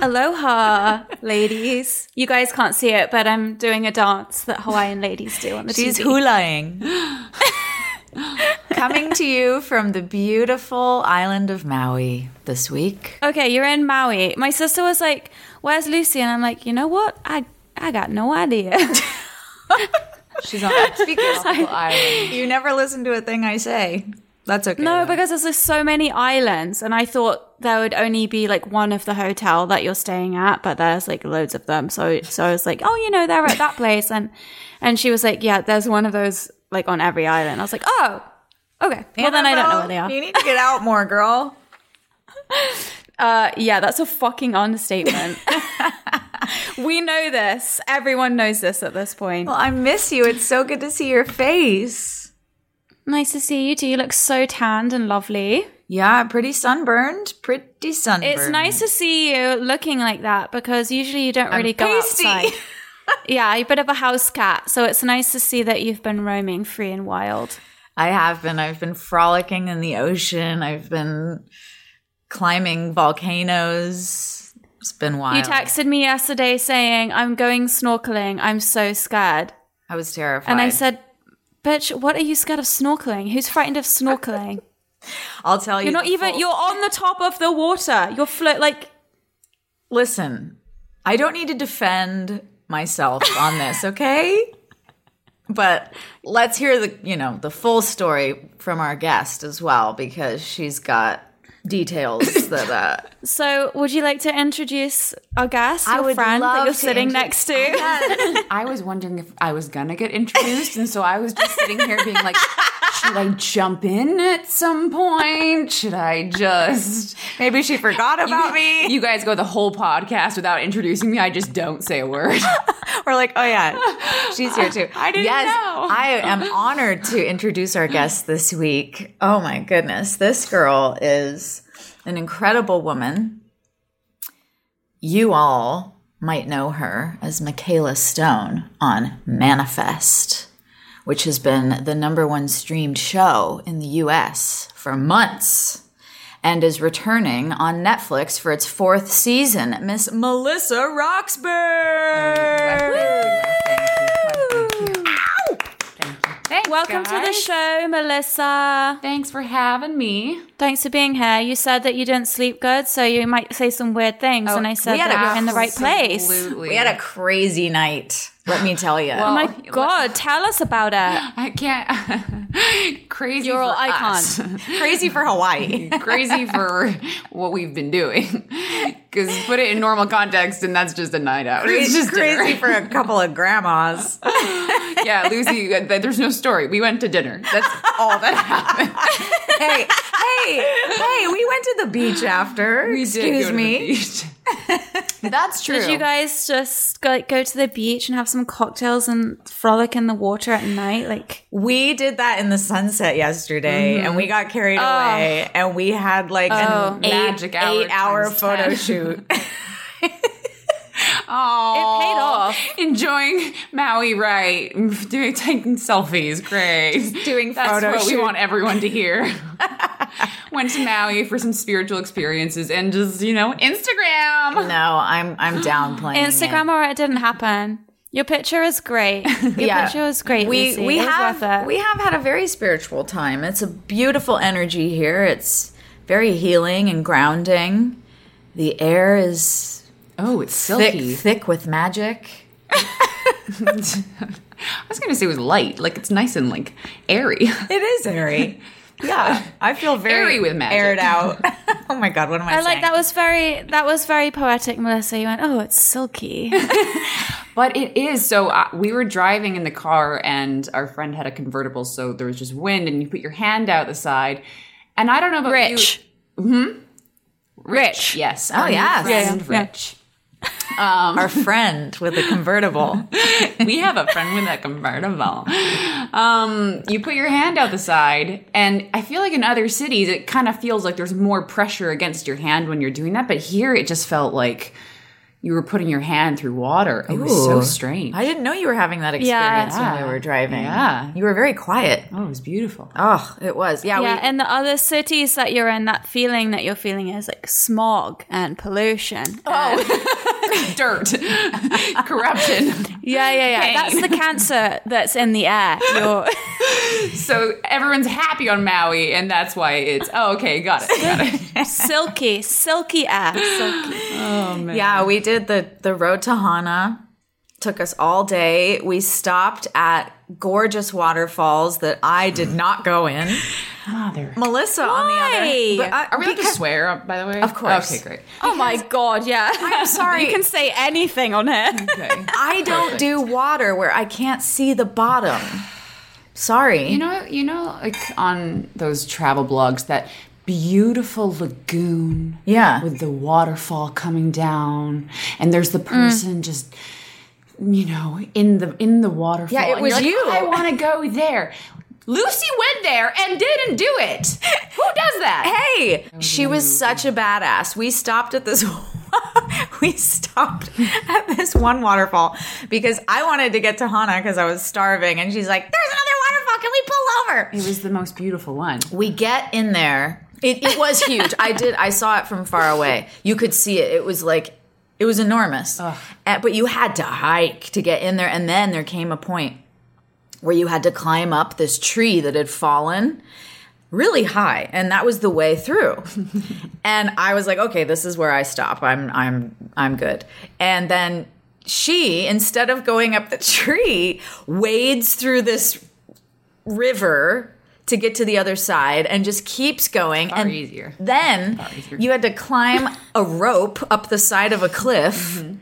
Aloha, ladies. You guys can't see it, but I'm doing a dance that Hawaiian ladies do on the She's TV. hulaing. Coming to you from the beautiful island of Maui this week. Okay, you're in Maui. My sister was like, "Where's Lucy?" And I'm like, "You know what? I I got no idea." She's on tropical island. You never listen to a thing I say. That's okay. no, though. because there's just so many islands, and I thought there would only be like one of the hotel that you're staying at, but there's like loads of them. So so I was like, "Oh, you know, they're at that place," and and she was like, "Yeah, there's one of those like on every island." I was like, "Oh." Okay. Well, then I don't know where they are. You need to get out more, girl. Uh, yeah, that's a fucking understatement. we know this. Everyone knows this at this point. Well, I miss you. It's so good to see your face. Nice to see you too. You look so tanned and lovely. Yeah, pretty sunburned. Pretty sunburned. It's nice to see you looking like that because usually you don't really go pasty. outside. yeah, you're a bit of a house cat, so it's nice to see that you've been roaming free and wild. I have been. I've been frolicking in the ocean. I've been climbing volcanoes. It's been wild. You texted me yesterday saying, I'm going snorkeling. I'm so scared. I was terrified. And I said, Bitch, what are you scared of snorkeling? Who's frightened of snorkeling? I'll tell you. You're not even, you're on the top of the water. You're float, like, Listen, I don't need to defend myself on this, okay? But let's hear the, you know, the full story from our guest as well because she's got details that uh So, would you like to introduce our guest, I your would friend that love you're sitting intro- next to? I was wondering if I was gonna get introduced, and so I was just sitting here being like, should I jump in at some point? Should I just maybe she forgot about me. You guys go the whole podcast without introducing me. I just don't say a word. We're like, oh yeah, she's here too. I didn't yes, know. I am honored to introduce our guest this week. Oh my goodness, this girl is an incredible woman. You all might know her as Michaela Stone on Manifest, which has been the number one streamed show in the US for months and is returning on Netflix for its fourth season. Miss Melissa Roxburgh. Thanks, Welcome to the show, Melissa. Thanks for having me. Thanks for being here. You said that you didn't sleep good, so you might say some weird things. and oh, I said we had that a you're in the right place. We had a crazy night. Let me tell you. Oh my Well, God, tell us about it. I can't. crazy. You're all- for I us. crazy for Hawaii. crazy for what we've been doing. Because put it in normal context, and that's just a night out. It's just dinner. crazy for a couple of grandmas. yeah, Lucy. uh, There's no story. We went to dinner. That's all that happened. hey, hey, hey! We went to the beach after. We did Excuse go to the me. Beach. That's true. Did you guys just go, go to the beach and have some cocktails and frolic in the water at night? Like, We did that in the sunset yesterday, mm-hmm. and we got carried oh. away, and we had like an oh. eight, Magic hour eight hour photo 10. shoot. Aw, It paid off. Enjoying Maui, right? Doing taking selfies, great. doing photos. That's photo what we want everyone to hear. Went to Maui for some spiritual experiences and just you know Instagram. No, I'm I'm downplaying it. Instagram or it didn't happen. Your picture is great. Your Yeah. picture is great. we Lucy. we It have worth it. we have had a very spiritual time. It's a beautiful energy here. It's very healing and grounding. The air is Oh, it's thick, silky. thick with magic. I was gonna say it was light, like it's nice and like airy. It is airy. Yeah, I feel very Airy with magic. aired out. oh my god, what am I, I saying? like that was very that was very poetic, Melissa. You went, oh, it's silky. But it is so. Uh, we were driving in the car, and our friend had a convertible, so there was just wind, and you put your hand out the side. And I don't know about you- Rich. Rich, yes. Oh, Our new yes. friend, Yeah, yeah, yeah. Rich. Our friend with a convertible. we have a friend with a convertible. Um, you put your hand out the side, and I feel like in other cities, it kind of feels like there's more pressure against your hand when you're doing that. But here, it just felt like you were putting your hand through water. It was so strange. I didn't know you were having that Yeah. experience when we were driving. Yeah. You were very quiet. oh, it was beautiful. Oh, it was. Yeah. Yeah, we, and the other cities that you're in, that feeling that you're feeling is like smog and pollution. Dirt, corruption. Yeah, yeah, yeah. Pain. That's the cancer that's in the air. You're So everyone's happy on Maui, and that's why it's. Oh, okay, got it. Got it. silky, silky air. Silky. Oh, yeah, we did the the road to Hana. Took us all day. We stopped at gorgeous waterfalls that I did not go in. Mother. Melissa, on the Why? other, but I- Are we allowed to swear, by the way? Of course. Okay, great. Oh my god, yeah. I'm sorry. You can say anything on here. Okay. I don't do water where I can't see the bottom. Sorry. You know, you know, like on those travel blogs, that beautiful lagoon, Yeah. with the waterfall coming down, and there's Mm. the person just, you know, in the in the waterfall. Yeah, it was like, you. I want to go there. Lucy went there and didn't do it. Who does that? Hey, she was such a badass. We stopped at this. we stopped at this one waterfall because I wanted to get to Hana because I was starving, and she's like, "There's another waterfall. Can we pull over?" It was the most beautiful one. We get in there. It, it was huge. I did. I saw it from far away. You could see it. It was like it was enormous. And- eh, but you had to hike to get in there, and then there came a point where you had to climb up this tree that had fallen really high and that was the way through. And i was like okay this is where i stop. I'm i'm i'm good. And then she instead of going up the tree wades through this river to get to the other side and just keeps going Far and easier. then easier. you had to climb a rope up the side of a cliff mm-hmm.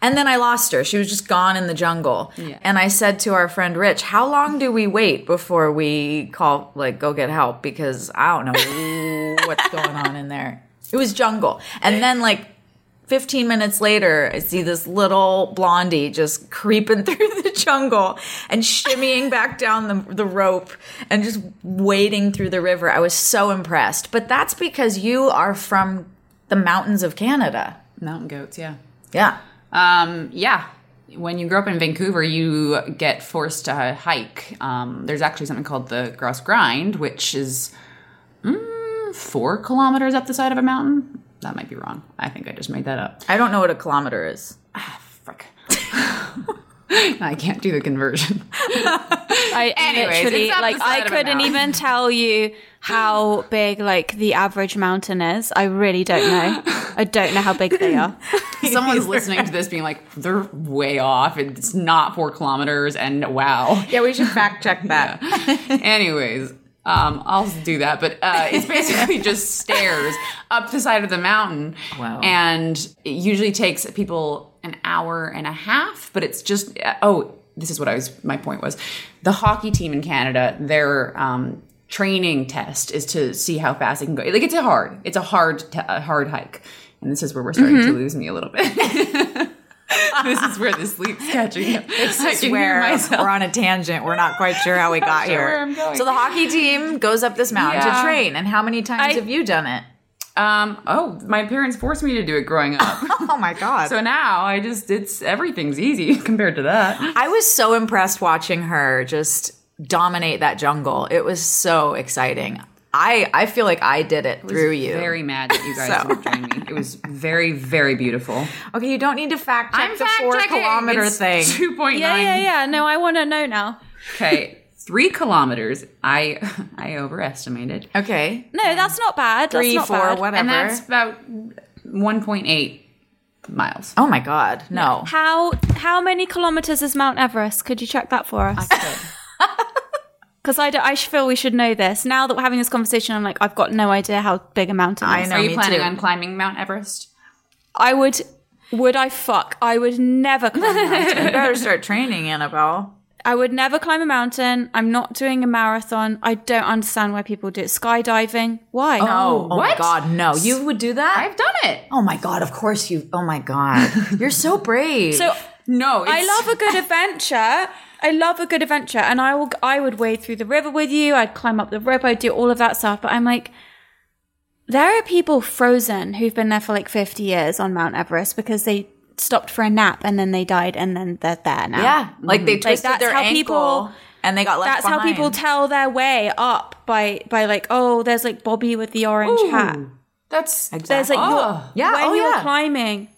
and then I lost her. She was just gone in the jungle. Yeah. And I said to our friend Rich, "How long do we wait before we call like go get help because I don't know what's going on in there." It was jungle. And then like 15 minutes later, I see this little blondie just creeping through the jungle and shimmying back down the, the rope and just wading through the river. I was so impressed. But that's because you are from the mountains of Canada. Mountain goats, yeah. Yeah. Um, yeah. When you grow up in Vancouver, you get forced to hike. Um, there's actually something called the Grouse Grind, which is mm, four kilometers up the side of a mountain. That might be wrong. I think I just made that up. I don't know what a kilometer is. Ah, frick. I can't do the conversion. I Anyways, literally it's like I couldn't even tell you how big like the average mountain is. I really don't know. I don't know how big they are. Someone's listening to this being like, they're way off. It's not four kilometers, and wow. Yeah, we should fact check that. Anyways, um, I'll do that. But uh, it's basically just stairs up the side of the mountain. Wow. And it usually takes people an hour and a half, but it's just, oh, this is what I was, my point was. The hockey team in Canada, their um, training test is to see how fast they can go. Like, it's a hard, it's a hard, te- a hard hike. And this is where we're starting Mm-hmm. to lose me a little bit. this is where the sleep's catching up. This I is where we're on a tangent. We're not quite sure how we got sure here. where I'm going. So the hockey team goes up this mountain to train. And how many times I- have you done it? Um, oh, my parents forced me to do it growing up. Oh my god. so now I just, it's, everything's easy compared to that. I was so impressed watching her just dominate that jungle. It was so exciting. I I feel like I did it through you. Very mad that you guys So. didn't join me. It was very, very beautiful. okay, you don't need to fact check the fact four checking. kilometer It's thing. 2.9. Yeah, yeah, yeah. No, I want to know now. Okay, three kilometers. I I overestimated, Okay. No, that's not bad. Three, that's not four, bad. whatever. and that's about 1.8 miles. oh my god. No. How how many kilometers is Mount Everest? Could you check that for us? Because I, I feel we should know this. Now that we're having this conversation, I'm like, I've got no idea how big a mountain I is. know. Are you me planning too. on climbing Mount Everest? I would, would I fuck? I would never climb a mountain. You better start training, Annabelle. I would never climb a mountain. I'm not doing a marathon. I don't understand why people do it. Skydiving. Why? Oh, oh my what? god, no. You would do that? I've done it. oh my god, of course you Oh my god. You're so brave. So No, it's, I love a good adventure. I love a good adventure, and I will. I would wade through the river with you. I'd climb up the rope. I'd do all of that stuff. But I'm like, there are people frozen who've been there for like 50 years on Mount Everest because they stopped for a nap and then they died and then they're there now. yeah, like they twisted that's their how ankle people- and they got left That's how people tell their way up by by like, oh, there's like Bobby with the orange hat. That's exactly. There's like Oh. you're, Yeah, when oh, you're yeah. climbing,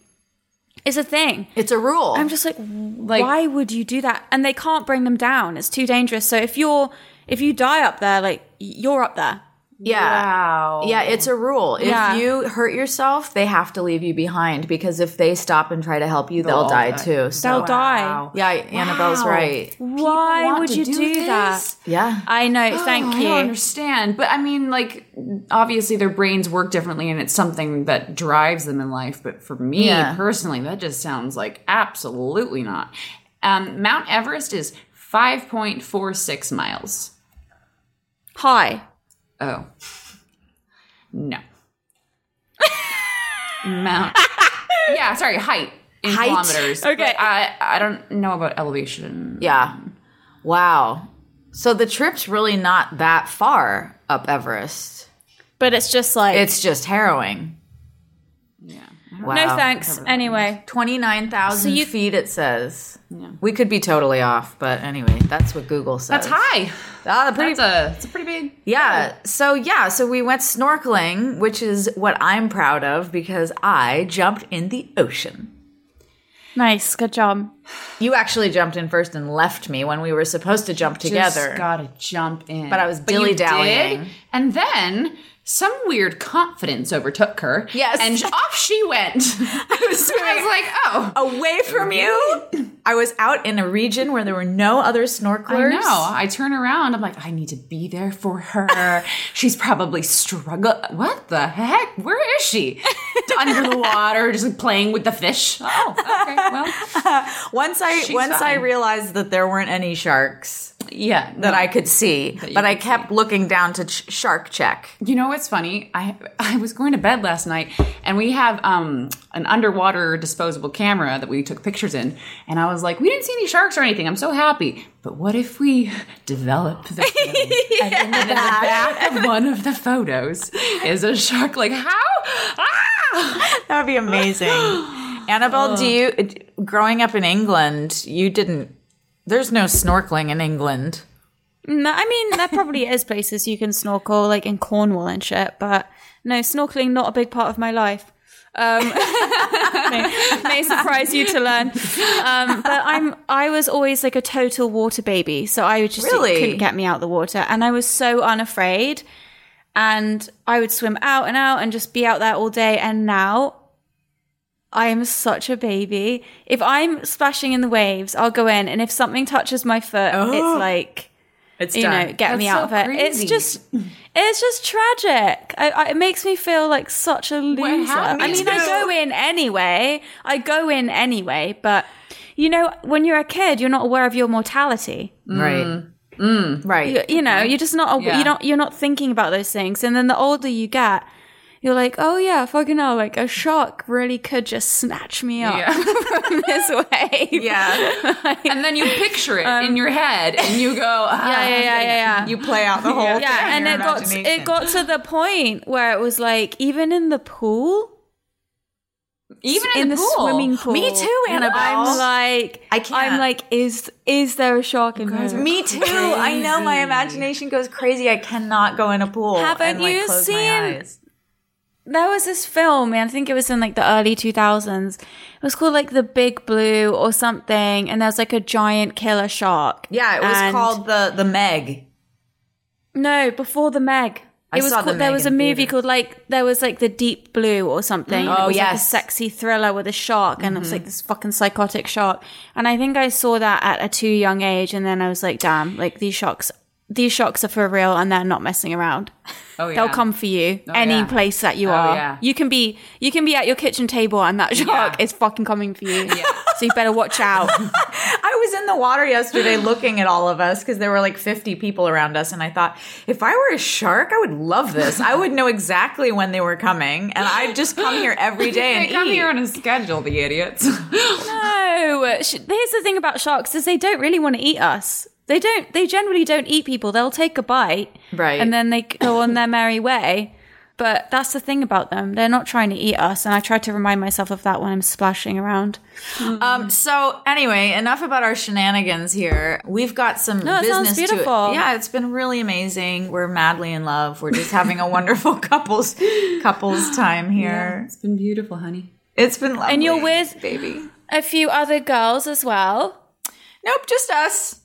it's a thing. It's a rule. I'm just like, why would you do that? And they can't bring them down. It's too dangerous. So if you're if you die up there, like you're up there. Yeah. wow. Yeah, it's a rule. If Yeah. you hurt yourself, they have to leave you behind because if they stop and try to help you, they'll, all die die. too. So They'll die. yeah, Annabelle's Wow. right. Why would you do do, that? Yeah. I know. Thank Oh, I you. don't understand. But I mean, like, obviously their brains work differently and it's something that drives them in life. But for me Yeah. personally, that just sounds like absolutely not. Um, Mount Everest is 5.46 miles. Hi. Oh. No. Mount. yeah, sorry, height in Height? kilometers. Okay. But I, I don't know about elevation. Yeah. Wow. So the trip's really not that far up Everest. But it's just like It's just harrowing. Yeah. Wow. no thanks. Anyway, 29,000 So you- feet, it says. We could be totally off, but anyway, that's what Google says. That's high. Ah, pretty That's a, it's a pretty big. Yeah. So yeah, so we went snorkeling, which is what I'm proud of because I jumped in the ocean. nice. Good job. You actually jumped in first and left me when we were supposed to jump together. Just gotta jump in. But I was you dilly-dallying. And then some weird confidence overtook her. Yes. And sh- off she went. I was, I was like, oh. Away from you. I was out in a region where there were no other I snorkelers. know. I turn around. I'm like, I need to be there for her. She's probably struggling. What the heck? Where is she? Under the water, just like playing with the fish. Oh, okay. Well, Once I once I realized that there weren't any sharks yeah. that no. I could see, but I kept looking down to ch- shark check. You know what's funny? I I was going to bed last night, and we have um an underwater disposable camera that we took pictures in, and I was like, we didn't see any sharks or anything. I'm so happy. But what if we develop the film, and, in the, in the back of one of the photos is a shark? Like how? Ah! That would be amazing. Annabelle, do you growing up in England, you didn't there's no snorkeling in England. No, I mean there probably is places you can snorkel, like in Cornwall and shit. But no, snorkeling not a big part of my life. Um, may, may surprise you to learn. Um, but I'm I was always like a total water baby, so I would just Really? couldn't get me out of the water, and I was so unafraid. And I would swim out and out and just be out there all day. And now I am such a baby. If I'm splashing in the waves, I'll go in, and if something touches my foot, it's like It's you know, get me That's out so of it. crazy. It's just, it's just tragic. I, I, it makes me feel like such a loser. I Me mean, I go in anyway. I go in anyway, but you know, when you're a kid, you're not aware of your mortality. right. Right. You, you know, you're just not. aw- Yeah. You're not. You're not thinking about those things. And then the older you get. You're like, oh yeah, fucking hell, like a shark really could just snatch me up Yeah. from this wave. yeah. and then you picture it in your head, and you go, ah, Yeah, yeah, yeah, yeah, yeah. You play out the whole thing. yeah and it got imagination. it got to the point where it was like even in the pool even in, in the, pool. swimming pool Me too, Annabelle. i'm like I can't. i'm like is is there a shark in here Me too. I know my imagination goes crazy. I cannot go in a pool. Haven't and, like, you close seen-. There was this film and i think it was in like the early 2000s it was called like the big blue or something and there was like a giant killer shark Yeah, it was And- called the the Meg. no before the meg I it was saw The called, there was a movie theaters. called like there was like the Deep Blue or something. Oh, it was like a yes. sexy thriller with a shark, and it Mm-hmm. was like this fucking psychotic shark. And I think I saw that at a too young age, and then I was like, damn, like these sharks, these sharks are for real, and they're not messing around. Oh, yeah. They'll come for you oh, any yeah. place that you Oh, are. yeah. You can be you can be at your kitchen table, and that shark Yeah. is fucking coming for you. So you better watch out. I was in the water yesterday looking at all of us because there were like 50 people around us. And I thought, if I were a shark, I would love this. I would know exactly when they were coming. And I'd just come here every day and They come eat. here on a schedule, the idiots. No. Sh- Here's the thing about sharks is they don't really want to eat us. They don't. They generally don't eat people. They'll take a bite, Right. and then they go on their merry way. But that's the thing about them. They're not trying to eat us, and I try to remind myself of that when I'm splashing around. Um, so anyway, enough about our shenanigans here. We've got some No, it sounds beautiful. to it. Yeah, it's been really amazing. We're madly in love. We're just having a wonderful couples couples time here. it's been beautiful, honey. It's been lovely. And you're with baby. a few other girls as well. Nope, just us.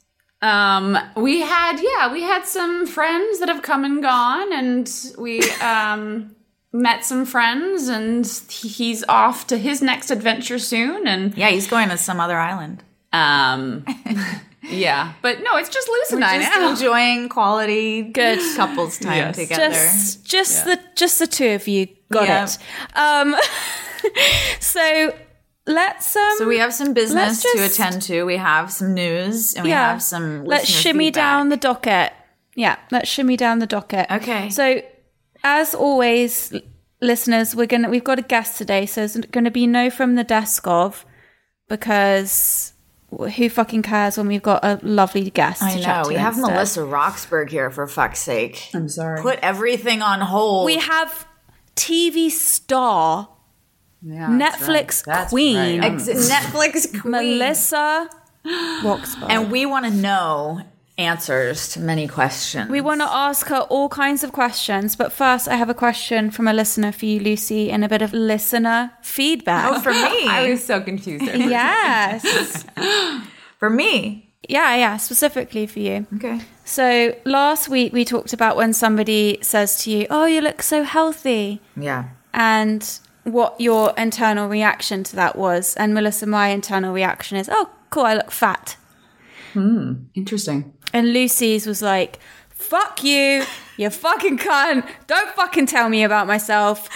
Um, we had yeah, we had some friends that have come and gone, and we um met some friends, and he's off to his next adventure soon, and Yeah, he's going to some other island. um, yeah, but no, it's just Luce and I Just now. enjoying quality Good. couples time Yes. together. Just, just the, just the two of you got Yeah. it. Um, so let's um. so we have some business Let's to attend to. We have some news and we yeah. have some Let's shimmy feedback. down the docket. Yeah, let's shimmy down the docket. Okay. So, as always, listeners, we're gonna we've got a guest today, so it's going to be no from the desk of because who fucking cares when we've got a lovely guest? I to chat know. to We have instead. Melissa Roxburgh here for fuck's sake. I'm sorry. Put everything on hold. We have TV star Yeah, that's Netflix right. That's queen. right. Ex- Netflix queen. Melissa Roxburgh. And we want to know answers to many questions. We want to ask her all kinds of questions, but first, I have a question from a listener for you, Lucy, and a bit of listener feedback. Oh, for me. I was so confused. yes. for me. Yeah, yeah, specifically for you. Okay. So last week we talked about when somebody says to you, Oh, you look so healthy, Yeah. and what your internal reaction to that was. And Melissa, my internal reaction is, Oh, cool, I look fat. Hmm, interesting. And Lucy's was like, Fuck you, you fucking cunt. Don't fucking tell me about myself.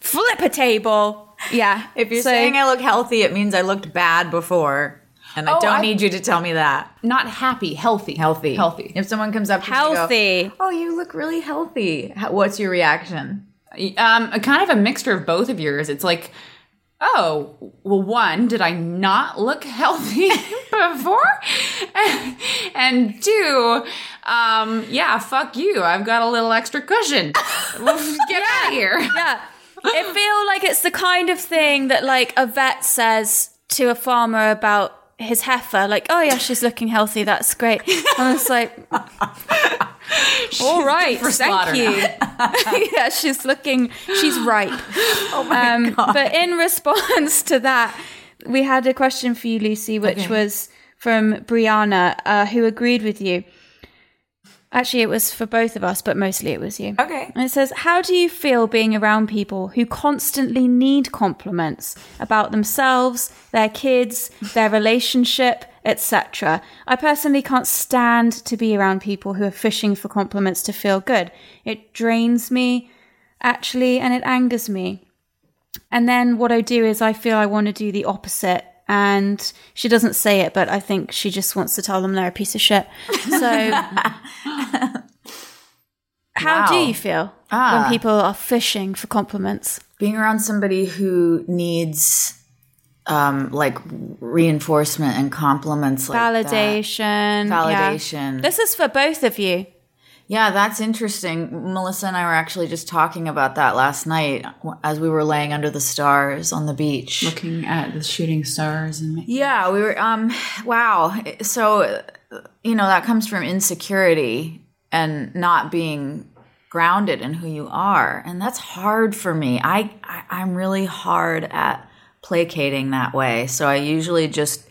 Flip a table. Yeah. If you're So- saying I look healthy, it means I looked bad before. And I Oh, don't I- need you to tell me that. Not happy, healthy, Healthy. healthy. If someone comes up to you Healthy. go, oh, you look really healthy. What's your reaction? Um, a kind of a mixture of both of yours. It's like, oh, well, one, did I not look healthy before? And, and two, um, yeah, fuck you. I've got a little extra cushion. Get out of here. Yeah. It feel like it's the kind of thing that like a vet says to a farmer about his heifer, like, oh yeah, she's looking healthy, that's great. I was like, all right, for thank you. yeah, she's looking, she's ripe. Oh my Um, God. but in response to that, we had a question for you, Lucy, which Okay. was from Brianna, uh, who agreed with you. Actually, it was for both of us, but mostly it was you. Okay. And it says, How do you feel being around people who constantly need compliments about themselves, their kids, their relationship, etc.? I personally can't stand to be around people who are fishing for compliments to feel good. It drains me, actually, and it angers me. And then what I do is I feel I want to do the opposite. And she doesn't say it, but I think she just wants to tell them they're a piece of shit. So, how do you feel Ah. when people are fishing for compliments? Being around somebody who needs um, like reinforcement and compliments like that. Validation. yeah. Validation. This is for both of you. Yeah, that's interesting. Melissa and I were actually just talking about that last night as we were laying under the stars on the beach. Looking at the shooting stars and Yeah, we were um wow. So you know, that comes from insecurity and not being grounded in who you are. And that's hard for me. I, I I'm really hard at placating that way. So I usually just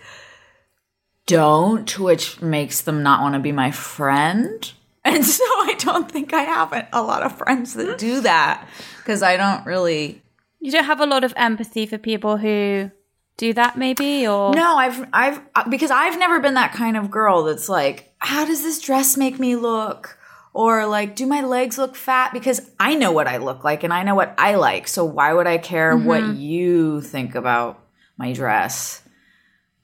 don't, which makes them not want to be my friend. And so I don't think I have a- lot of friends that do that because I don't really You don't have a lot of empathy for people who do that, maybe, or No, I've I've uh, because I've never been that kind of girl that's like, how does this dress make me look? Or like, do my legs look fat? Because I know what I look like and I know what I like. So why would I care what mm-hmm. you think about my dress?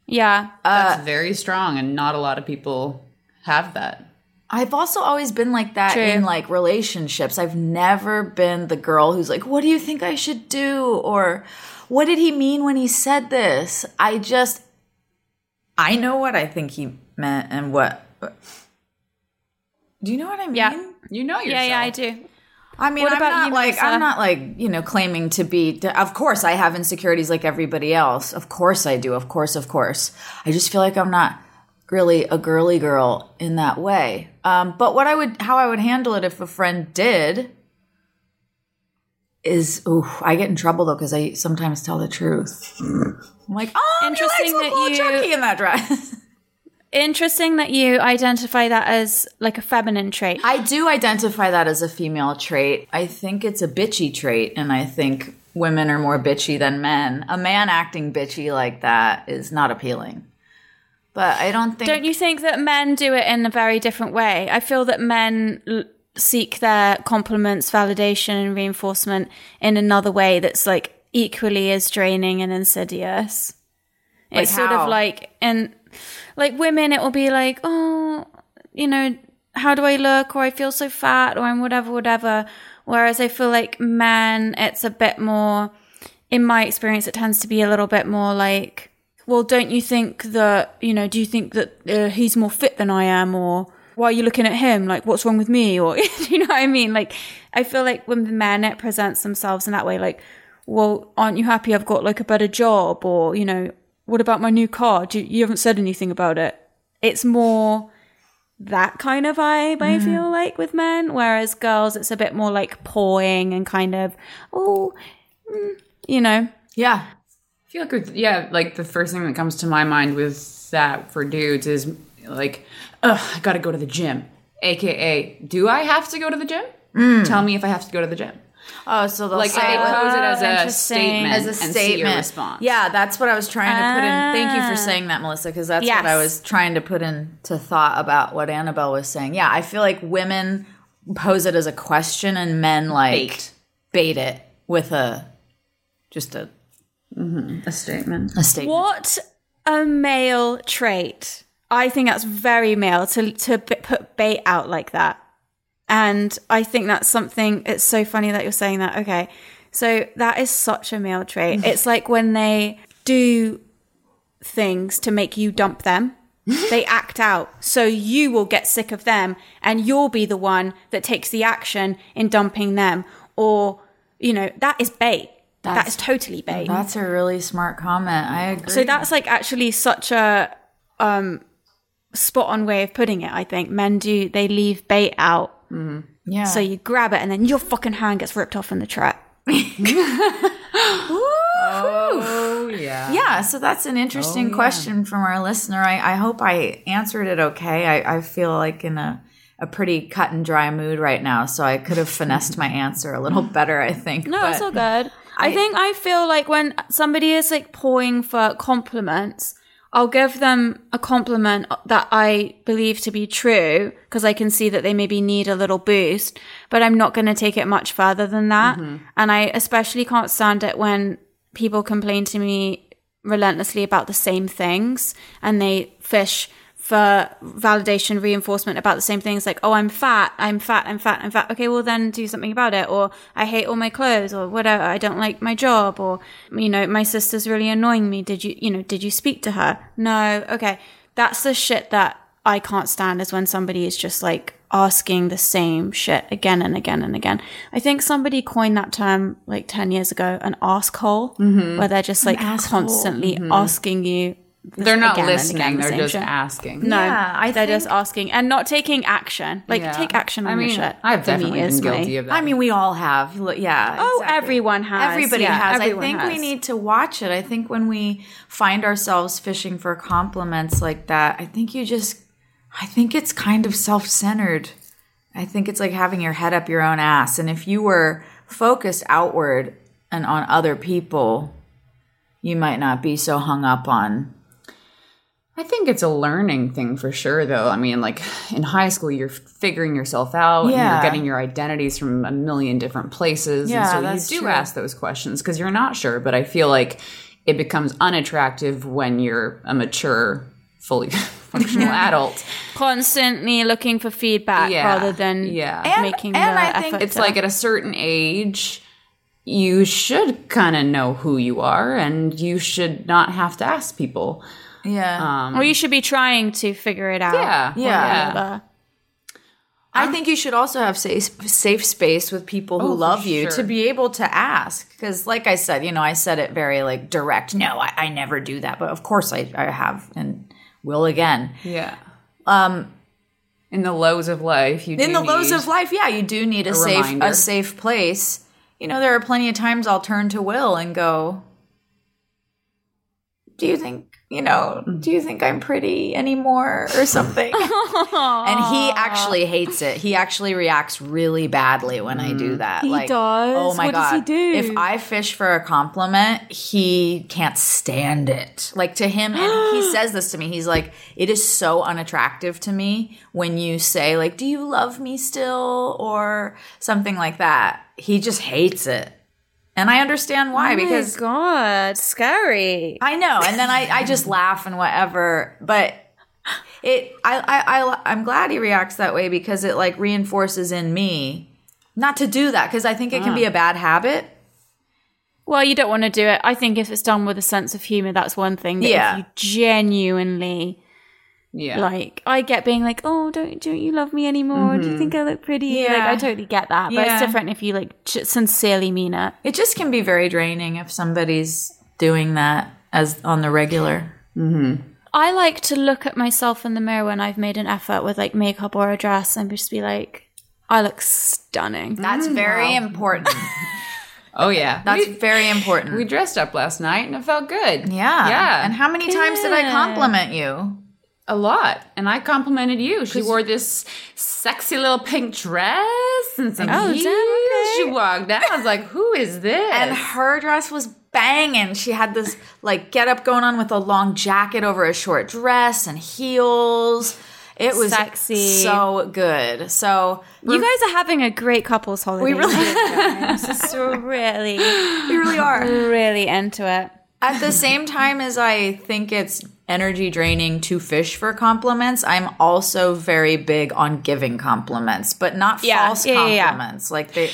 Yeah. Uh, That's very strong, and not a lot of people have that. I've also always been like that True. in like relationships. I've never been the girl who's like, "What do you think I should do?" or "What did he mean when he said this?" I just I know what I think he meant and what Do you know what I mean? Yeah. You know yourself. yeah, yeah, I do. I mean, What I'm not you, like Melissa? I'm not like you know claiming to be. Of course, I have insecurities like everybody else. Of course, I do. Of course, of course. I just feel like I'm not really a girly girl in that way. Um, but what I would, how I would handle it if a friend did, is ooh, I get in trouble though because I sometimes tell the truth. I'm like, oh, Interesting you like that cool you- Chucky in that dress. Interesting that you identify that as like a feminine trait. I do identify that as a female trait. I think it's a bitchy trait, and I think women are more bitchy than men. A man acting bitchy like that is not appealing. But I don't think. Don't you think that men do it in a very different way? I feel that men l- seek their compliments, validation, and reinforcement in another way that's like equally as draining and insidious. Like it's sort how? of like, and like women, it will be like, oh, you know, how do I look? Or I feel so fat, or I'm whatever, whatever. Whereas I feel like men, it's a bit more, in my experience, it tends to be a little bit more like, well, don't you think that, you know, do you think that uh, he's more fit than I am? Or why are you looking at him? Like, what's wrong with me? Or, you know what I mean? Like, I feel like when the men, it presents themselves in that way, like, well, aren't you happy I've got like a better job? Or, you know, what about my new car? Do you, you haven't said anything about it. It's more that kind of vibe, I feel like, with men. Whereas girls, it's a bit more like pawing and kind of, oh, mm, you know. yeah, I feel like, with, yeah, like the first thing that comes to my mind with that for dudes is like, ugh, I gotta go to the gym. AKA, do I have to go to the gym? Tell me if I have to go to the gym. Oh, so they'll Like, say I pose it as a interesting. statement as a and see statement. your response. Yeah, that's what I was trying to put in. Thank you Ah. for saying that, Melissa, because that's Yes. what I was trying to put into thought about what Annabelle was saying. Yeah, I feel like women pose it as a question and men like Bait. bait it with a just a, A statement. a statement. What a male trait. I think that's very male to, to put bait out like that. And I think that's something, it's so funny that you're saying that. Okay. So that is such a male trait. it's like when they do things to make you dump them. they act out. So you will get sick of them and you'll be the one that takes the action in dumping them. Or, you know, that is bait. That That's- totally bait. That's a really smart comment. I agree. So that's like actually such a um spot on way of putting it, I think. Men do they leave bait out. Mm-hmm. yeah. So you grab it and then your fucking hand gets ripped off in the trap. Oh, yeah. Yeah, so that's an interesting oh, question from our listener. I, I hope I answered it okay. I, I feel like in a, a pretty cut and dry mood right now, so I could have finessed my answer a little better, I think. No, but it's all good. I, I- think I feel like when somebody is like pawing for compliments, I'll give them a compliment that I believe to be true because I can see that they maybe need a little boost, but I'm not going to take it much further than that. Mm-hmm. And I especially can't stand it when people complain to me relentlessly about the same things and they fish for validation reinforcement about the same things like oh i'm fat i'm fat i'm fat i'm fat. Okay well then do something about it or i hate all my clothes or whatever i don't like my job or you know my sister's really annoying me did you you know did you speak to her? No okay that's the shit that i can't stand is when somebody is just like asking the same shit again and again and again. I think somebody coined that term like 10 years ago an asshole mm-hmm. where they're just like constantly mm-hmm. asking you They're not again listening, again the they're just shit. asking. No, Yeah, I they're think- just asking and not taking action. Like Yeah. take action on I mean, your shit. I've definitely been my- guilty of that. I mean, we all have. Look, Yeah. Oh, exactly. everyone has. Everybody Yeah, has. everyone I think we need to watch it. I think when we find ourselves fishing for compliments like that, I think you just, I think it's kind of self centered. I think it's like having your head up your own ass. And if you were focused outward and on other people, you might not be so hung up on. I think it's a learning thing for sure, though. I mean, like in high school, you're figuring yourself out and Yeah. you're getting your identities from a million different places. Yeah, and so you do true. ask those questions because you're not sure. But I feel like it becomes unattractive when you're a mature, fully functional adult. Constantly looking for feedback Yeah. rather than Yeah. And- making and the I think It's to- like at a certain age, you should kind of know who you are, and you should not have to ask people. Yeah. or you should be trying to figure it out. Yeah, Yeah. yeah. I think you should also have safe safe space with people who Oh, love you sure. to be able to ask. Because, like I said, you know, I said it very like direct. No, I, I never do that, but of course I, I have and will again. Yeah. Um, in the lows of life, you In do the lows of life, yeah, you do need a, safe reminder. a safe place. You know, there are plenty of times I'll turn to Will and go, "Do you think?" You know, mm-hmm. do you think I'm pretty anymore or something? and he actually hates it. He actually reacts really badly when I do mm. that. He like, does? Oh my What god! does he do? If I fish for a compliment, he can't stand it. Like to him, and he says this to me. He's like, "It is so unattractive to me when you say like, do you love me still?' or something like that." He just hates it, and I understand why because oh my god, scary. I know, and then I, I just laugh and whatever. But it, I, I, I, I'm glad he reacts that way because it like reinforces in me not to do that because I think it can be ah. a bad habit. Well, you don't want to do it. I think if it's done with a sense of humor, that's one thing. But Yeah. if you genuinely Yeah. like, I get being like, "Oh, don't don't you love me anymore? Do you mm-hmm. think I look pretty?" Yeah. Like, I totally get that, but Yeah. it's different if you like j- sincerely mean it. It just can be very draining if somebody's doing that as on the regular. Mm-hmm. I like to look at myself in the mirror when I've made an effort with like makeup or a dress and just be like, "I look stunning." That's mm-hmm. very important. oh yeah. That's we, very important. we dressed up last night and it felt good. yeah, Yeah. And how many times did I compliment you? A lot. And I complimented you. She wore this sexy little pink dress and some Oh, heels. okay. She walked out. I was like, who is this? And her dress was banging. She had this like get up going on with a long jacket over a short dress and heels. It was Sexy. so good. So You guys are having a great couples holiday. we really, really, we really are. really into it. At the same time as I think it's energy draining to fish for compliments, I'm also very big on giving compliments, but not Yeah. false Yeah, yeah, yeah. compliments. Like they,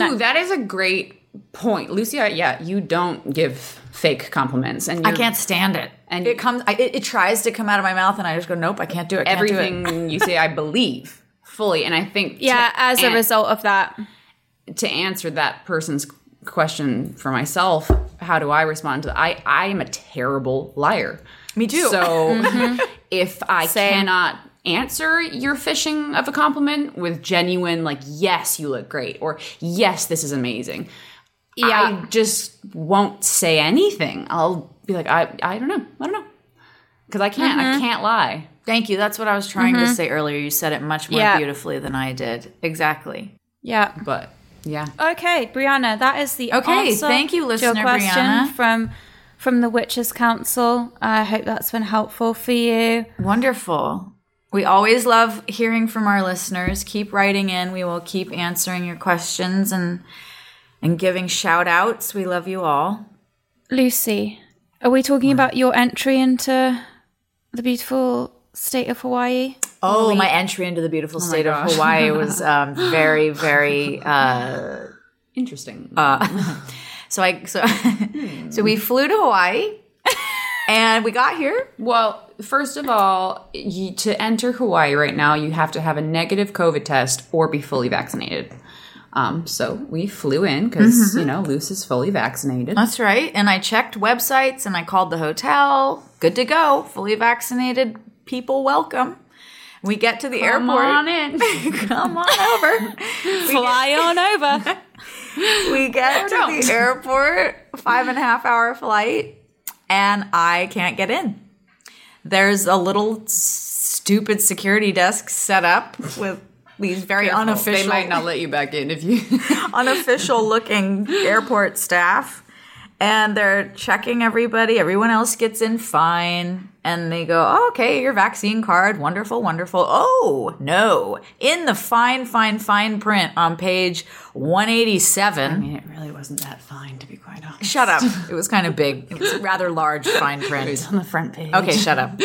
Ooh, that is a great point. Lucia, yeah, you don't give fake compliments. And I can't stand it. And it comes, I, it, it tries to come out of my mouth, and I just go, nope, I can't do it. Can't do it. everything you say, I believe fully. And I think to Yeah, as a an- result of that. to answer that person's question for myself, how do I respond to that? I I am a terrible liar. Me too. So mm-hmm. if I Same. cannot answer your fishing of a compliment with genuine like yes you look great or yes this is amazing Yeah. i just won't say anything i'll be like i i don't know i don't know because i can't i mm-hmm. can't lie Thank you. That's what I was trying to mm-hmm. say earlier. You said it much more Yeah. beautifully than I did. Exactly. Yeah. but yeah Okay, Brianna, that is the Okay, answer thank you, to listener your question Brianna. from from the Witches Council. I hope that's been helpful for you. Wonderful. We always love hearing from our listeners. Keep writing in. We will keep answering your questions and and giving shout outs. We love you all. Lucy, are we talking about your entry into the beautiful state of Hawaii? Oh, my entry into the beautiful state of. Hawaii was um, very, very. Uh, interesting so I so so we flew to Hawaii, and we got here. well first of all you, to enter hawaii right now you have to have a negative covid test or be fully vaccinated um, so we flew in because you know luce is fully vaccinated That's right. And I checked websites and I called the hotel. Good to go. Fully vaccinated people welcome. We get to the Come airport. on in. Come on over. Fly on over. We get to don't. the airport, five and a half hour flight, and I can't get in. There's a little stupid security desk set up with these very they unofficial, might not let you back in if you unofficial looking airport staff. And they're checking everybody. Everyone else gets in fine. And they go, oh, okay, your vaccine card. Wonderful, wonderful. Oh, no. In the fine, fine, fine print on page 187. I mean, it really wasn't that fine, to be quite honest. Shut up. It was kind of big. It was rather large fine print. on the front page. Okay, shut up.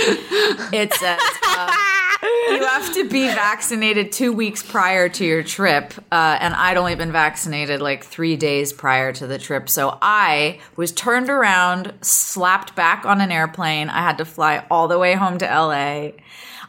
It says uh, you have to be vaccinated two weeks prior to your trip, uh, and I'd only been vaccinated like three days prior to the trip. So I was turned around, slapped back on an airplane. I had to fly all the way home to LA.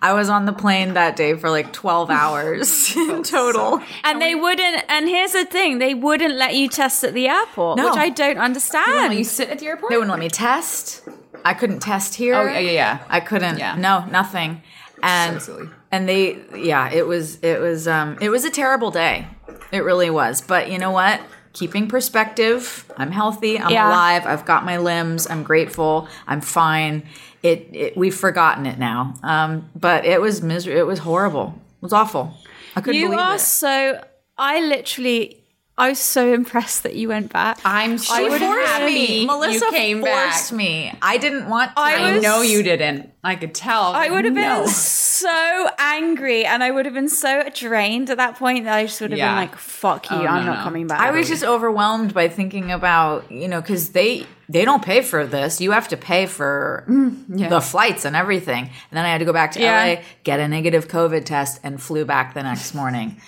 I was on the plane that day for like 12 hours in total. And they wouldn't. And here's the thing: they wouldn't let you test at the airport, No. which I don't understand. you sit at the airport? They wouldn't let me test. I couldn't test here. Oh, yeah, yeah, yeah. I couldn't. Yeah. No, nothing. And So silly. and they yeah, it was it was um it was a terrible day. It really was. But you know what? Keeping perspective. I'm healthy. I'm Yeah. alive. I've got my limbs. I'm grateful. I'm fine. It, it we've forgotten it now. Um but it was miser- it was horrible. It was awful. I couldn't you believe are it. so. I literally. I was so impressed that you went back. I'm so She would've forced had me. you Melissa came forced back. me. I didn't want to. I I was- know you didn't. I could tell. I would have been so angry and I would have been so drained at that point that I just would have Yeah. been like, fuck you, Oh, I'm no, not no. coming back. I was just overwhelmed by thinking about you know because they they don't pay for this. You have to pay for mm, the flights and everything. And then I had to go back to Yeah. LA, get a negative COVID test, and flew back the next morning.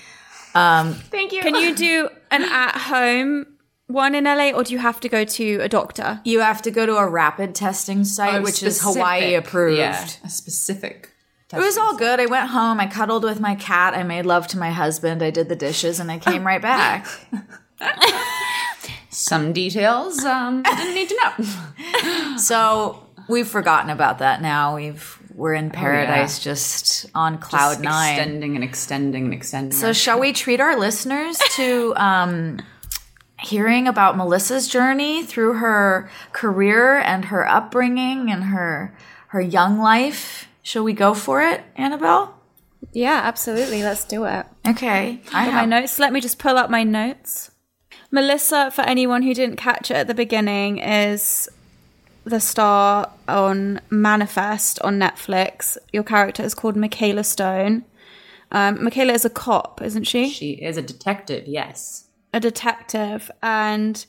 Um, Thank you. Can you do an at home one in LA or do you have to go to a doctor? You have to go to a rapid testing site, Oh, which is. Hawaii approved. Yeah, a specific. It was all good. I went home. I cuddled with my cat. I made love to my husband. I did the dishes, and I came right back. Some details um, I didn't need to know. So we've forgotten about that now. We've we're in paradise, just on cloud Just nine. Extending and extending and extending. So, shall we treat our listeners to um, hearing about Melissa's journey through her career and her upbringing and her her young life? Shall we go for it, Annabelle? Yeah, absolutely. Let's do it. Okay, I have my notes. Let me just pull up my notes. Melissa, for anyone who didn't catch it at the beginning, is the star on Manifest on Netflix. Your character is called Michaela Stone. Um, Michaela is a cop, isn't she? she is a detective. Yes. a detective and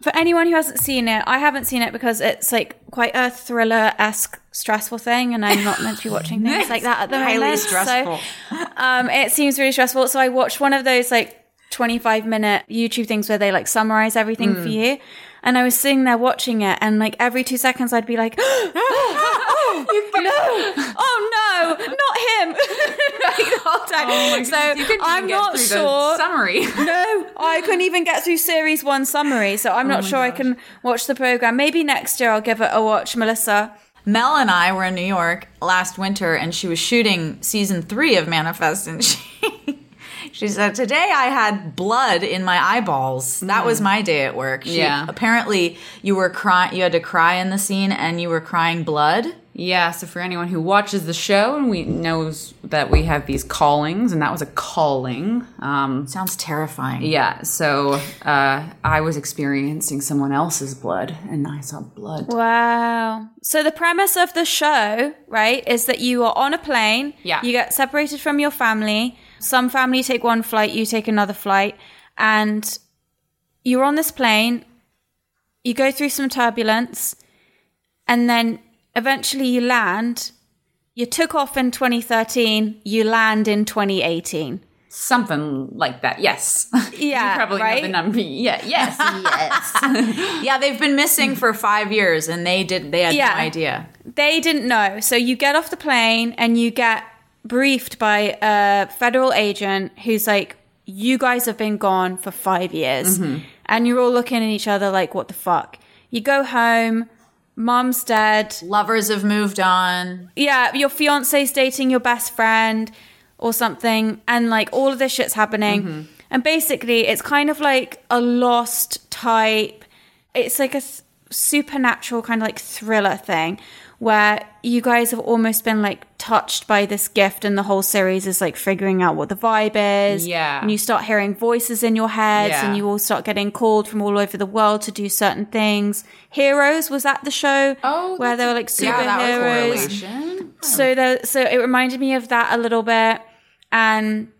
for anyone who hasn't seen it i haven't seen it because it's like quite a thriller-esque stressful thing and i'm not meant to be watching things like that at the highly moment stressful. so um, it seems really stressful so i watched one of those like 25 minute youtube things where they like summarize everything for you and i was sitting there watching it and like every two seconds i'd be like oh, no oh no not him like, the whole time. Oh so i'm not sure summary. no, I couldn't even get through series one summary, so I'm oh not sure I can watch the program. Maybe next year I'll give it a watch, Melissa. Mel and I were in New York last winter, and she was shooting season three of Manifest, and she. She said, Today I had blood in my eyeballs. That was my day at work. She, Yeah. Apparently, you were crying, you had to cry in the scene and you were crying blood. Yeah, so for anyone who watches the show and we knows that we have these callings, and that was a calling. Um, Sounds terrifying. yeah, so uh, I was experiencing someone else's blood, and I saw blood. Wow. So the premise of the show, right, is that you are on a plane. Yeah. You get separated from your family. Some family take one flight, you take another flight, and you're on this plane. You go through some turbulence, and then eventually you land. You took off in 2013. You land in 2018. Something like that. Yes. Yeah, you probably right? know the number. Yeah. Yes. yes. Yeah, they've been missing for five years, and they did. They had Yeah. no idea. they didn't know. So you get off the plane and you get briefed by a federal agent who's like, you guys have been gone for five years. Mm-hmm. And you're all looking at each other like, what the fuck? You go home, mom's dead. Lovers have moved on. Yeah, your fiance's dating your best friend or something. And like all of this shit's happening. Mm-hmm. And basically, it's kind of like a lost type. It's like a supernatural kind of like thriller thing where you guys have almost been like touched by this gift and the whole series is like figuring out what the vibe is. Yeah. And you start hearing voices in your heads Yeah. and you all start getting called from all over the world to do certain things. Heroes was that the show? Oh, where they were like yeah, superheroes. correlation. So the so it reminded me of that a little bit, and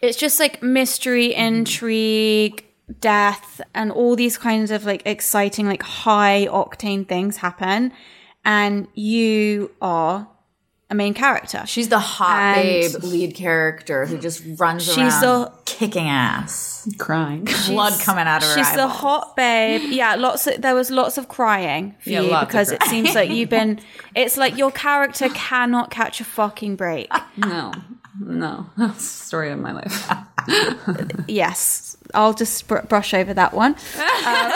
it's just like mystery, intrigue, death, and all these kinds of like exciting, like high octane things happen, and you are a main character. She's the hot And- babe lead character who just runs She's around the- kicking ass. Crying. Blood coming out of her She's the hot babe. Yeah, lots of there was lots of crying for Yeah, you lots of because it seems like you've been. It's like your character cannot catch a fucking break. No, no. that's Story of my life. Yes, I'll just br- brush over that one. Um,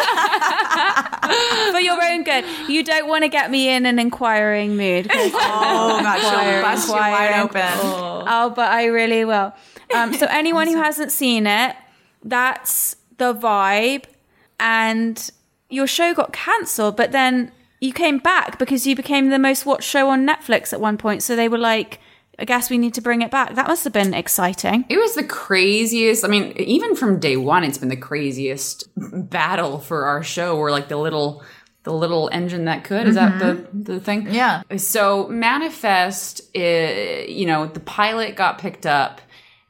for your own good. You don't want to get me in an inquiring mood. Oh god, she'll Inquiring, bust you wide open. Oh, but I really will. Um, so anyone who hasn't seen it, that's the vibe. And your show got cancelled, but then you came back because you became the most watched show on Netflix at one point. So they were like, I guess we need to bring it back. That must have been exciting. It was the craziest. I mean, even from day one, it's been the craziest battle for our show. We're like the little, the little engine that could. Is that mm-hmm. the the thing? Yeah. So manifest, uh, you know, the pilot got picked up,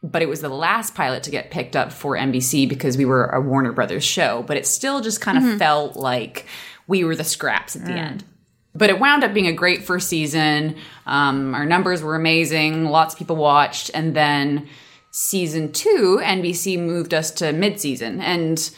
but it was the last pilot to get picked up for NBC because we were a Warner Brothers show. But it still just kind of mm-hmm. felt like we were the scraps at the mm. end. But it wound up being a great first season. Um, our numbers were amazing. Lots of people watched. And then season two, NBC moved us to mid season. And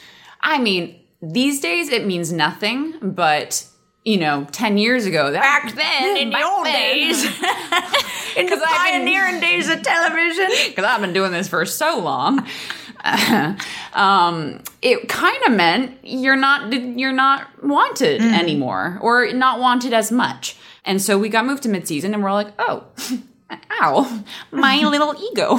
I mean, these days it means nothing, but you know, 10 years ago, that, back then, in the old days, In the pioneering days of television. because I've been doing this for so long. um, it kind of meant you're not you're not wanted anymore, or not wanted as much. And so we got moved to midseason, and we're like, oh, ow, my little ego.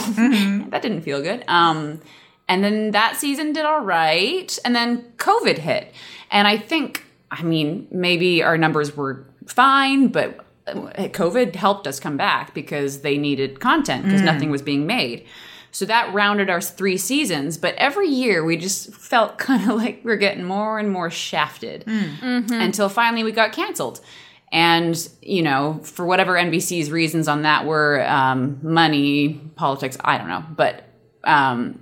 that didn't feel good. Um, and then that season did all right, and then COVID hit, and I think, I mean, maybe our numbers were fine, but uh, COVID helped us come back because they needed content because nothing was being made. So that rounded our three seasons, but every year we just felt kind of like we are getting more and more shafted until finally we got canceled. And, you know, for whatever NBC's reasons on that were um, money, politics, I don't know. But um,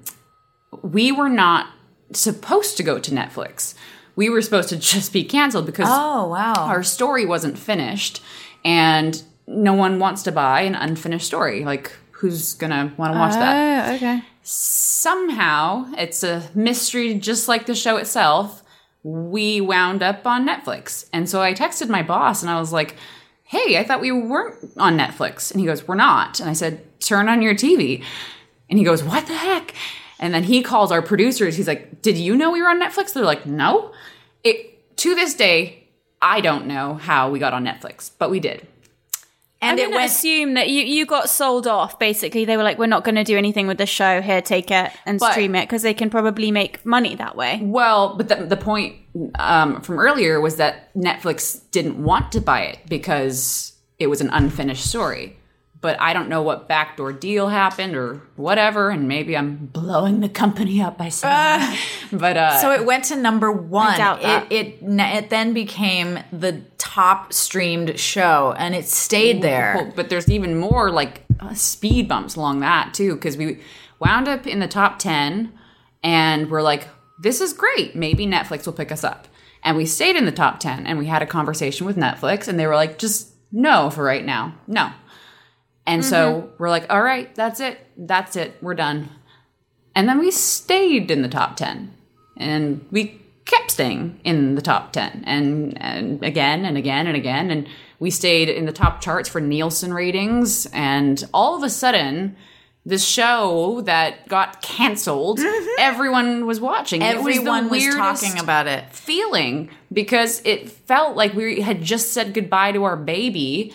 we were not supposed to go to Netflix. We were supposed to just be canceled because Oh wow. our story wasn't finished and no one wants to buy an unfinished story. Like, who's gonna want to watch that? Oh, okay. Somehow, it's a mystery just like the show itself. We wound up on Netflix. And so I texted my boss and I was like, hey, I thought we weren't on Netflix. And he goes, we're not. And I said, turn on your TV. And he goes, what the heck? And then he calls our producers. He's like, did you know we were on Netflix? They're like, no. It, to this day, I don't know how we got on Netflix, but we did. And I'm it went assume that you, you got sold off. Basically, they were like, "We're not going to do anything with the show. Here, take it and But- stream it because they can probably make money that way." Well, but the, the point um, from earlier was that Netflix didn't want to buy it because it was an unfinished story. But I don't know what backdoor deal happened or whatever, and maybe I'm blowing the company up by saying that. But uh, So it went to number one. It, it it then became the top streamed show, and it stayed there. Well, but there's even more like uh, speed bumps along that too because we wound up in the top 10 and we're like this is great maybe netflix will pick us up and we stayed in the top 10 and we had a conversation with netflix and they were like just no for right now no and so mm-hmm. we're like all right that's it. That's it. We're done. And then we stayed in the top 10 and we kept staying in the top 10 and, and again and again and again. And we stayed in the top charts for nielsen ratings. And all of a sudden this show that got canceled mm-hmm. everyone was watching. It was the Everyone was, talking about it. feeling because it felt like we had just said goodbye to our baby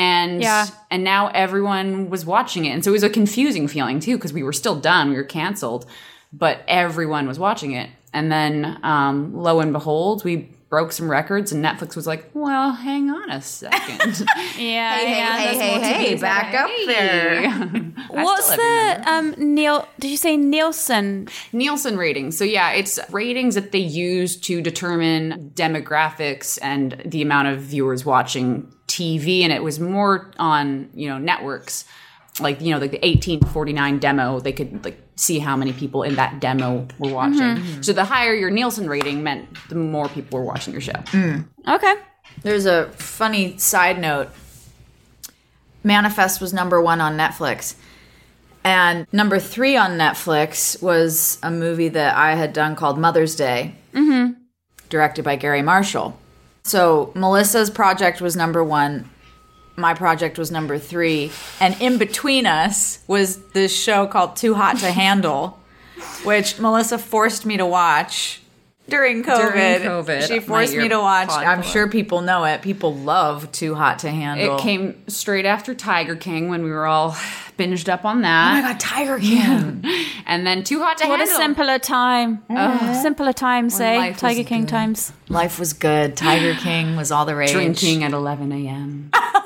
and Yeah. and now everyone was watching it and so it was a confusing feeling too because we were still done we were canceled but everyone was watching it and then um, lo and behold we broke some records, and Netflix was like, "Well, hang on a second. Yeah, Hey, yeah. hey, there's hey, hey, back up there. What's the um Neil? Did you say Nielsen? Nielsen ratings. So yeah, it's ratings that they use to determine demographics and the amount of viewers watching TV, and it was more on you know networks, like you know like the eighteen to forty nine demo. They could like see how many people in that demo were watching. Mm-hmm. So the higher your Nielsen rating meant the more people were watching your show. Mm. Okay. There's a funny side note. Manifest was number one on Netflix. And number three on Netflix was a movie that I had done called Mother's Day, mm-hmm. directed by Garry Marshall. So Melissa's project was number one. My project was number three. And in between us was this show called Too Hot to Handle, which Melissa forced me to watch during COVID. During COVID, She forced me to watch. I'm sure people know it. People love Too Hot to Handle. It came straight after Tiger King when we were all binged up on that. Oh my god, Tiger King. and then Too Hot to What a simpler time. Oh, Simpler times, say eh? life was Tiger King good. times. Life was good. Tiger King was all the rage. Drinking at 11 a.m.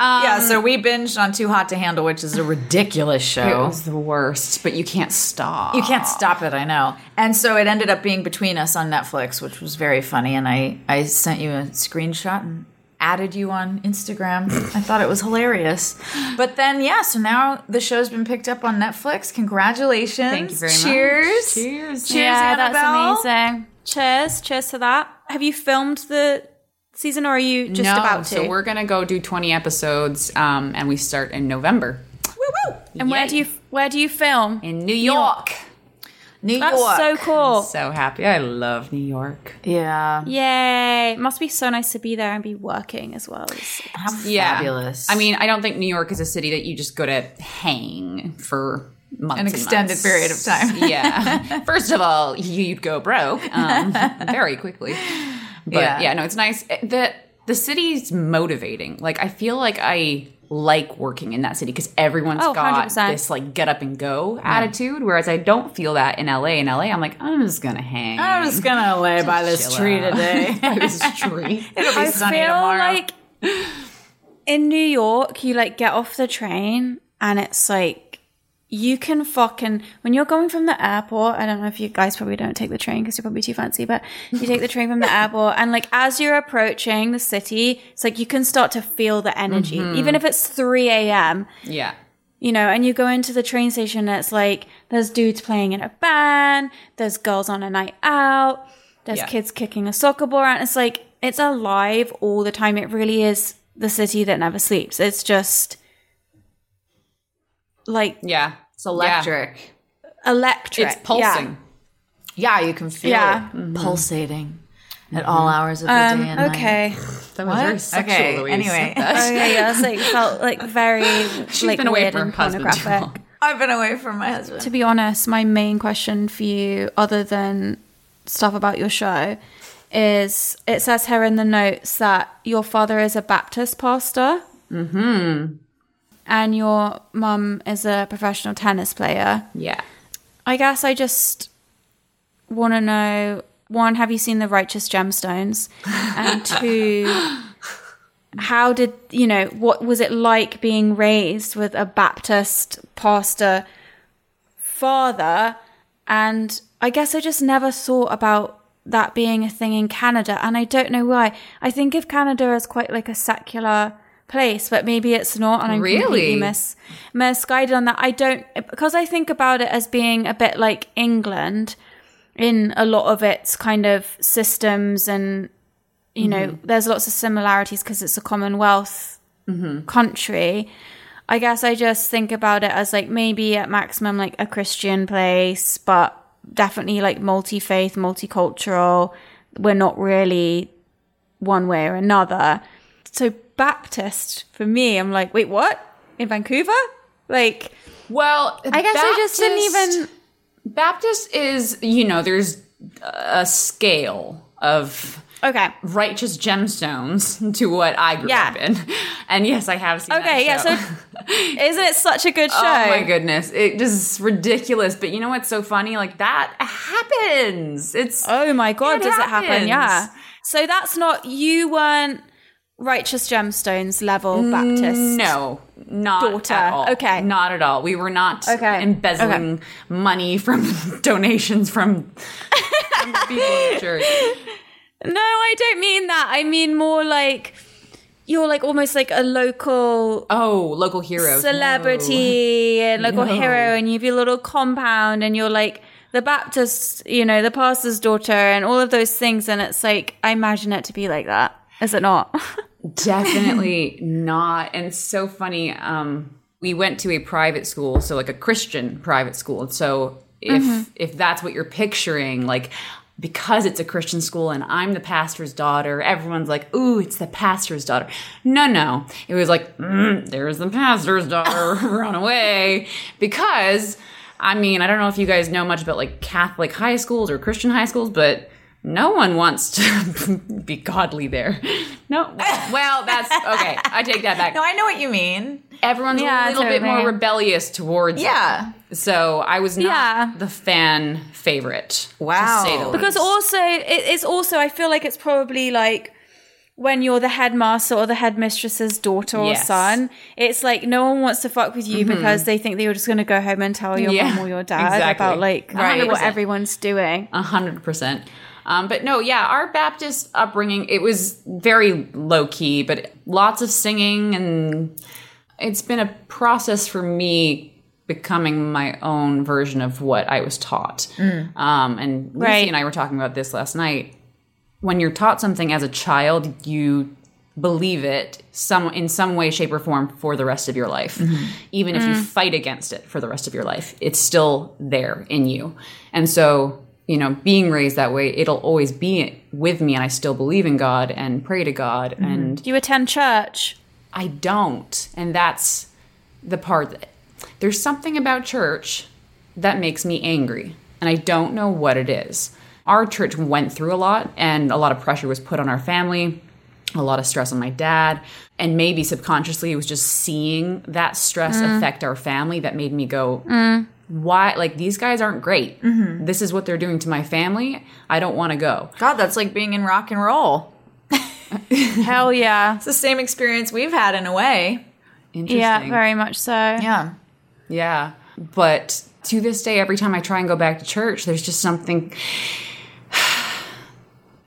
yeah, so um, we binged on Too Hot to Handle, which is a ridiculous show. It was the worst, but you can't stop. You can't stop it, I know. And so it ended up being between us on Netflix, which was very funny. And I, I sent you a screenshot and added you on Instagram. I thought it was hilarious. But then, yeah, so now the show's been picked up on Netflix. Congratulations. Thank you very much. Cheers. Cheers. Cheers, yeah, Annabelle. that's amazing. Cheers. Cheers to that. Have you filmed the season or are you just no, about to? so we're gonna go do 20 episodes, um, and we start in November Woo woo! and where do you where do you film? in New York. New York. That's York. so cool. So happy! I love New York. Yeah. Yay. It must be so nice to be there and be working as well. It's- How Yeah, fabulous. I mean, I don't think New York is a city that you just go to hang for months. An extended months. period of time. yeah. First of all, you'd go broke um, very quickly. But Yeah. yeah. no, it's nice. Eh, the the city's motivating. Like I feel like I like working in that city because everyone's Oh, got 100%. this like get up and go attitude. Whereas I don't feel that in LA. In LA, I'm like I'm just gonna hang. I'm just gonna lay by this tree out. today. by this tree. It'll be I sunny feel tomorrow. like in New York, you like get off the train and it's like you can fucking when you're going from the airport. I don't know if you guys probably don't take the train because you're probably too fancy, but you take the train from the airport and like as you're approaching the city, it's like you can start to feel the energy, mm-hmm. even if it's 3 a.m Yeah. you know, and you go into the train station and it's like there's dudes playing in a band, there's girls on a night out, there's Yeah. kids kicking a soccer ball around. It's like it's alive all the time. It really is the city that never sleeps. It's just like Yeah. it's electric. electric. It's pulsing. Yeah, you can feel Yeah. it pulsating at all hours of the day and Um, night. okay. That was very sexual Okay, the way you anyway. said that. Okay, yeah, it's like felt like very She's like been away weird from her and husband pornographic. long. I've been away from my husband. to be honest, my main question for you, other than stuff about your show, is it says here in the notes that your father is a Baptist pastor. Mm-hmm. And your mum is a professional tennis player. Yeah. I guess I just want to know one, have you seen the Righteous Gemstones? And two, how did, you know, what was it like being raised with a Baptist pastor father? And I guess I just never thought about that being a thing in Canada. And I don't know why. I think of Canada as quite like a secular place, but maybe it's not. And I'm Really? completely mis- misguided on that. I don't, because I think about it as being a bit like England in a lot of its kind of systems and you know mm-hmm. there's lots of similarities because it's a commonwealth mm-hmm. country i guess i just think about it as like maybe at maximum like a christian place but definitely like multi-faith multicultural we're not really one way or another so baptist for me i'm like wait what in vancouver like Well, i guess i just didn't even Baptist is, you know, there's a scale of Okay. righteous gemstones to what I grew Yeah. up in. And yes, I have seen Okay, yeah, so isn't it such a good show? Oh my goodness. It just is ridiculous. But you know what's so funny? Like that happens. It's Oh my god, It does it happen? Yeah. So that's not you weren't righteous gemstones level Baptist. no, not Daughter. at all. Okay. Not at all. We were not Okay. embezzling money from donations from, from the people in the church. No, I don't mean that. I mean more like you're like almost like a local Oh, local hero celebrity and local No. hero and you have your little compound and you're like the Baptist, you know, the pastor's daughter and all of those things and it's like I imagine it to be like that. Is it not? Definitely not. And so funny. Um, we went to a private school, so like a Christian private school. So if if that's what you're picturing, like because it's a Christian school and I'm the pastor's daughter, everyone's like, "Ooh, it's the pastor's daughter." No, no, it was like, mm, "There's the pastor's daughter, run away!" Because I mean, I don't know if you guys know much about like Catholic high schools or Christian high schools, but no one wants to be godly there. No, well, that's okay. I take that back. No, I know what you mean. Everyone's Yeah, a little bit more rebellious towards. Yeah. it. So I was not Yeah. the fan favorite. Wow. To say the Because least. also, it, it's also, I feel like it's probably like when you're the headmaster or the headmistress's daughter or Yes. son, it's like no one wants to fuck with you mm-hmm. because they think that you're just going to go home and tell your Yeah, mom or your dad exactly. about like Right. what everyone's doing. A hundred percent. Um, but no, yeah, our Baptist upbringing it was very low key, but lots of singing, and it's been a process for me becoming my own version of what I was taught. Um, and Lucy Right. and I were talking about this last night. When you're taught something as a child, you believe it some in some way shape or form for the rest of your life even if you fight against it for the rest of your life it's still there in you and so you know being raised that way it'll always be with me and i still believe in god and pray to god mm-hmm. and Do you attend church? i don't and that's the part that there's something about church that makes me angry and i don't know what it is. Our church went through a lot and a lot of pressure was put on our family a lot of stress on my dad and maybe subconsciously it was just seeing that stress mm. affect our family that made me go mm. Why like these guys aren't great mm-hmm. this is what they're doing to my family i don't want to go God, that's like being in rock and roll. Hell yeah. It's the same experience we've had in a way. interesting Yeah, very much so. Yeah. Yeah. But to this day, every time I try and go back to church, there's just something.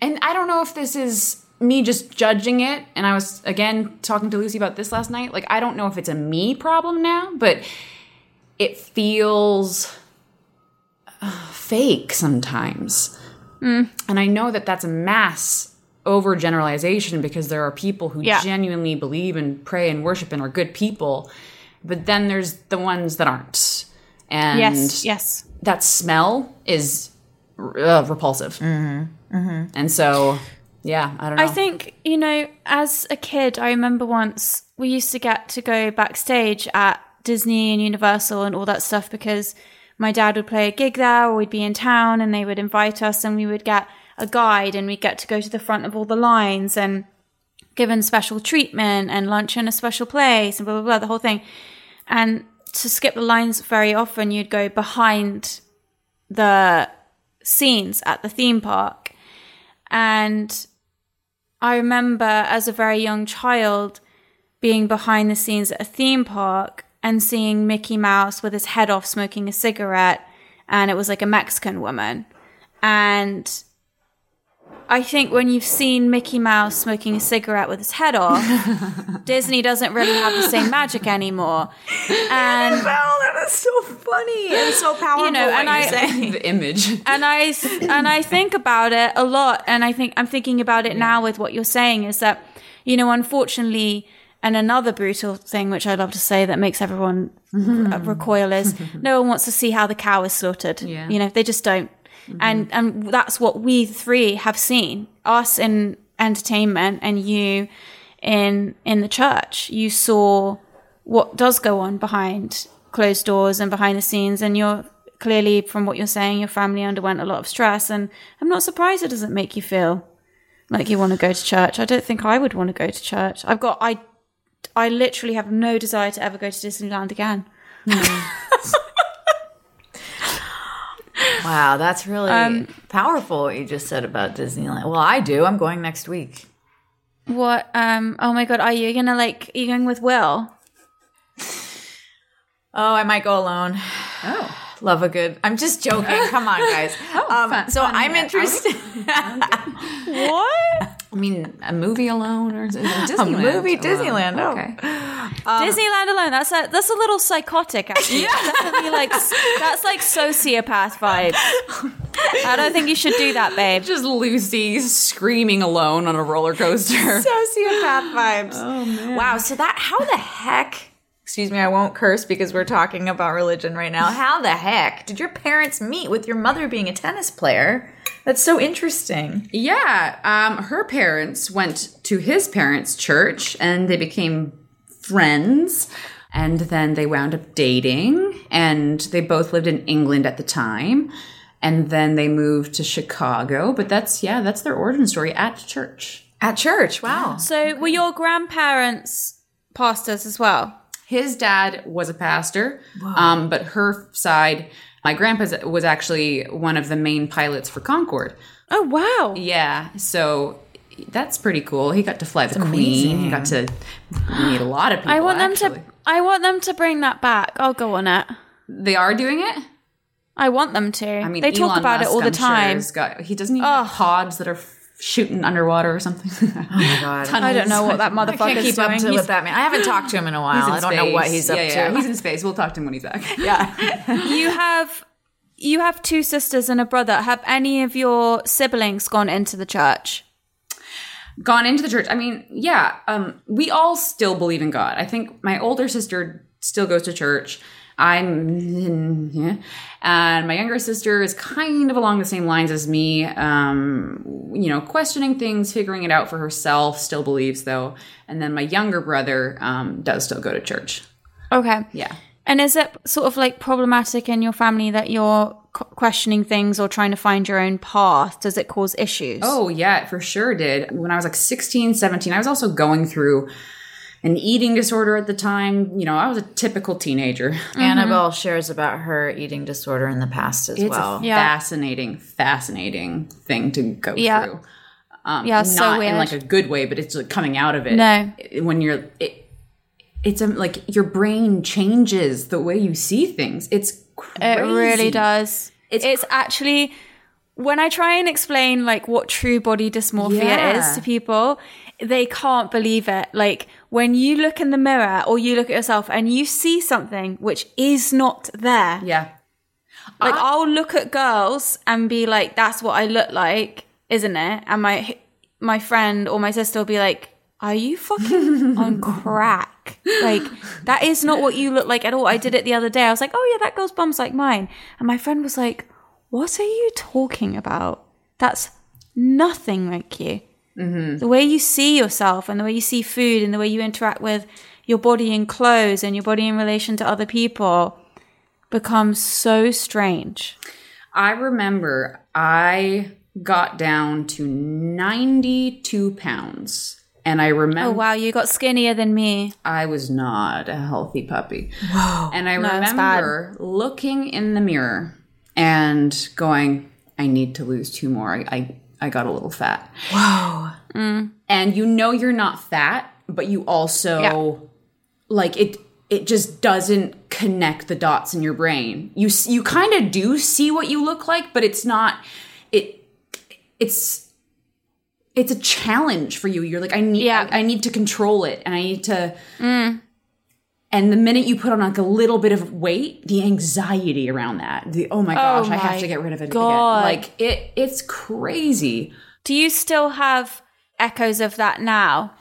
And I don't know if this is me just judging it. And I was, again, talking to Lucy about this last night. Like, I don't know if it's a me problem now, but it feels uh, fake sometimes. And I know that that's a mass overgeneralization because there are people who Yeah. genuinely believe and pray and worship and are good people, but then there's the ones that aren't. And Yes, yes. that smell is uh, repulsive. And so, yeah, I don't know. I think, you know, as a kid, I remember once we used to get to go backstage at Disney and Universal and all that stuff because my dad would play a gig there or we'd be in town and they would invite us and we would get a guide and we'd get to go to the front of all the lines and given special treatment and lunch in a special place and blah, blah, blah, the whole thing. And to skip the lines very often, you'd go behind the scenes at the theme park. And I remember as a very young child being behind the scenes at a theme park and seeing Mickey Mouse with his head off smoking a cigarette. And it was like a Mexican woman. And I think when you've seen Mickey Mouse smoking a cigarette with his head off, Disney doesn't really have the same magic anymore. And Well, that is so funny and so powerful. You know, and I- saying. the image. and I and I think about it a lot, and I think I'm thinking about it now with what you're saying is that you know, unfortunately, and another brutal thing which I love to say that makes everyone mm-hmm. r- recoil is no one wants to see how the cow is slaughtered. Yeah. You know, they just don't, mm-hmm. and and that's what we three have seen us in entertainment and you in in the church. You saw what does go on behind closed doors and behind the scenes and you're clearly from what you're saying your family underwent a lot of stress and i'm not surprised it doesn't make you feel like you want to go to church. I don't think I would want to go to church. I've got I I literally have no desire to ever go to Disneyland again. Wow, that's really Um, powerful what you just said about Disneyland. Well, I do. I'm going next week. What um oh my god, are you gonna like are you going with Will? Oh, I might go alone. Oh. Love a good. I'm just joking. Come on, guys. um, fun- so fun, I'm yeah. interested. What? I mean, a movie alone or is Disneyland? A movie? Disneyland. Oh. Okay. Disneyland alone. That's a that's a little psychotic actually. Definitely like that's like sociopath vibes. I don't think you should do that, babe. Just Lucy screaming alone on a roller coaster. Sociopath vibes. Oh. Wow. So that how the heck? Excuse me, I won't curse because we're talking about religion right now. How the heck did your parents meet with your mother being a tennis player? That's so interesting. Yeah, um, her parents went to his parents' church and they became friends. And then they wound up dating, and they both lived in England at the time. And then they moved to Chicago. But that's, yeah, that's their origin story at church. At church. Wow. So were your grandparents pastors as well? His dad was a pastor, um, but her side, my grandpa was actually one of the main pilots for Concorde. Oh wow. Yeah, so that's pretty cool. He got to fly the Queen. He got to meet a lot of people. I want them to I want them to bring that back. I'll go on it. They are doing it. I want them to. I mean, they talk Elon about it all the I'm sure, time. has got, he doesn't even have pods that are shooting underwater or something. Oh my god. I don't know what that I motherfucker's can't keep doing. up to He's- with that man. I haven't talked to him in a while. I don't know what he's up yeah, to. He's in space. We'll talk to him when he's back. yeah. you have you have two sisters and a brother. Have any of your siblings gone into the church? gone into the church. I mean, yeah, um, we all still believe in God. I think my older sister still goes to church. I'm, yeah, and my younger sister is kind of along the same lines as me. Um, you know, questioning things, figuring it out for herself. Still believes though. And then my younger brother um, does still go to church. Okay. Yeah. And is it sort of like problematic in your family that you're questioning things or trying to find your own path? Does it cause issues? Oh, yeah, it for sure did. When I was like 16, 17, I was also going through an eating disorder at the time. You know, I was a typical teenager. Annabelle shares about her eating disorder in the past as It's well. a Yeah. fascinating, fascinating thing to go Yeah. through. Um, Yeah, so not in like a good way, but it's like coming out of it. No. when you're, it, it's um, like your brain changes the way you see things. It's crazy. It really does. It's It's, actually when I try and explain like what true body dysmorphia Yeah. is to people, they can't believe it. Like when you look in the mirror or you look at yourself and you see something which is not there. Yeah, Like I'll look at girls and be like, "That's what I look like, isn't it?" And my my friend or my sister will be like, "Are you fucking on crack? Like that is not what you look like at all." I did it the other day. I was like, "Oh yeah, that girl's bum's like mine," and my friend was like, "What are you talking about? That's nothing like you." Mm-hmm. The way you see yourself and the way you see food and the way you interact with your body in clothes and your body in relation to other people becomes so strange. I remember I got down to 92 pounds. And I remember Oh wow, you got skinnier than me. I was not a healthy puppy. Whoa. And I that's remember looking in the mirror and going, I need to lose two more. I, I, I got a little fat. Whoa. And you know you're not fat, but you also Yeah. like it it just doesn't connect the dots in your brain. You you kind of do see what you look like, but it's not it it's it's a challenge for you. You're like I need Yeah. I, I need to control it and I need to mm. And the minute you put on like a little bit of weight, the anxiety around that, the oh my oh gosh, I have to get rid of it God. again. Like it, it's crazy. Do you still have echoes of that now?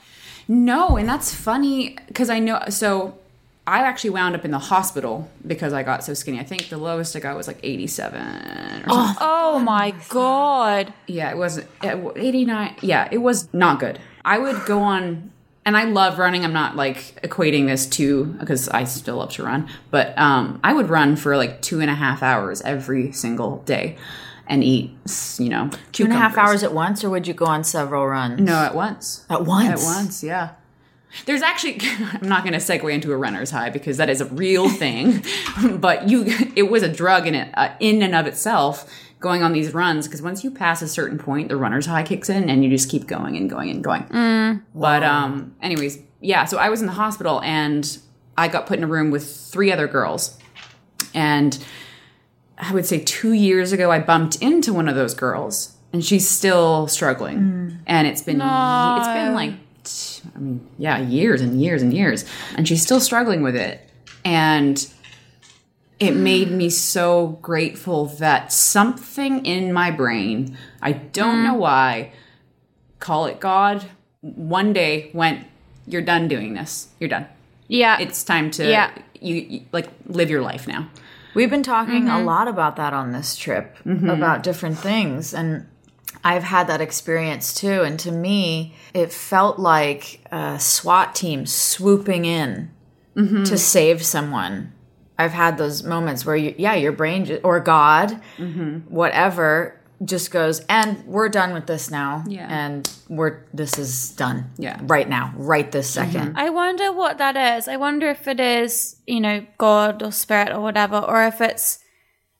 No, and that's funny because I know. So I actually wound up in the hospital because I got so skinny. I think the lowest I got was like 87 or something. Oh, oh my god. Yeah, it was it- 89. Yeah, it was not good. I would go on, and I love running. I'm not like equating this to because I still love to run, but um, I would run for like two and a half hours every single day. and eat, you know, Two and a half hours at once, or would you go on several runs? No, at once. At once? At once, yeah. There's actually, I'm not going to segue into a runner's high because that is a real thing, but you, it was a drug in it, uh, in and of itself, going on these runs because once you pass a certain point, the runner's high kicks in and you just keep going and going and going. But, um, anyways, yeah. So I was in the hospital and I got put in a room with three other girls, and I would say two years ago, I bumped into one of those girls, and she's still struggling. And it's been it's been like, t- I mean, yeah, years and years and years, and she's still struggling with it. And it made me so grateful that something in my brain, I don't know mm. why, call it God, one day went, "You're done doing this. You're done. Yeah. It's time to Yeah. you, you like live your life now." We've been talking a mm-hmm. lot about that on this trip, mm-hmm. about different things. And I've had that experience too. And to me, it felt like a SWAT team swooping in mm-hmm. to save someone. I've had those moments where, you, yeah, your brain ju- or God, mm-hmm. whatever, just goes, and we're done with this now. Yeah. And we're, this is done. Yeah. Right now, right this mm-hmm. 2nd I wonder what that is. I wonder if it is, you know, God or spirit or whatever, or if it's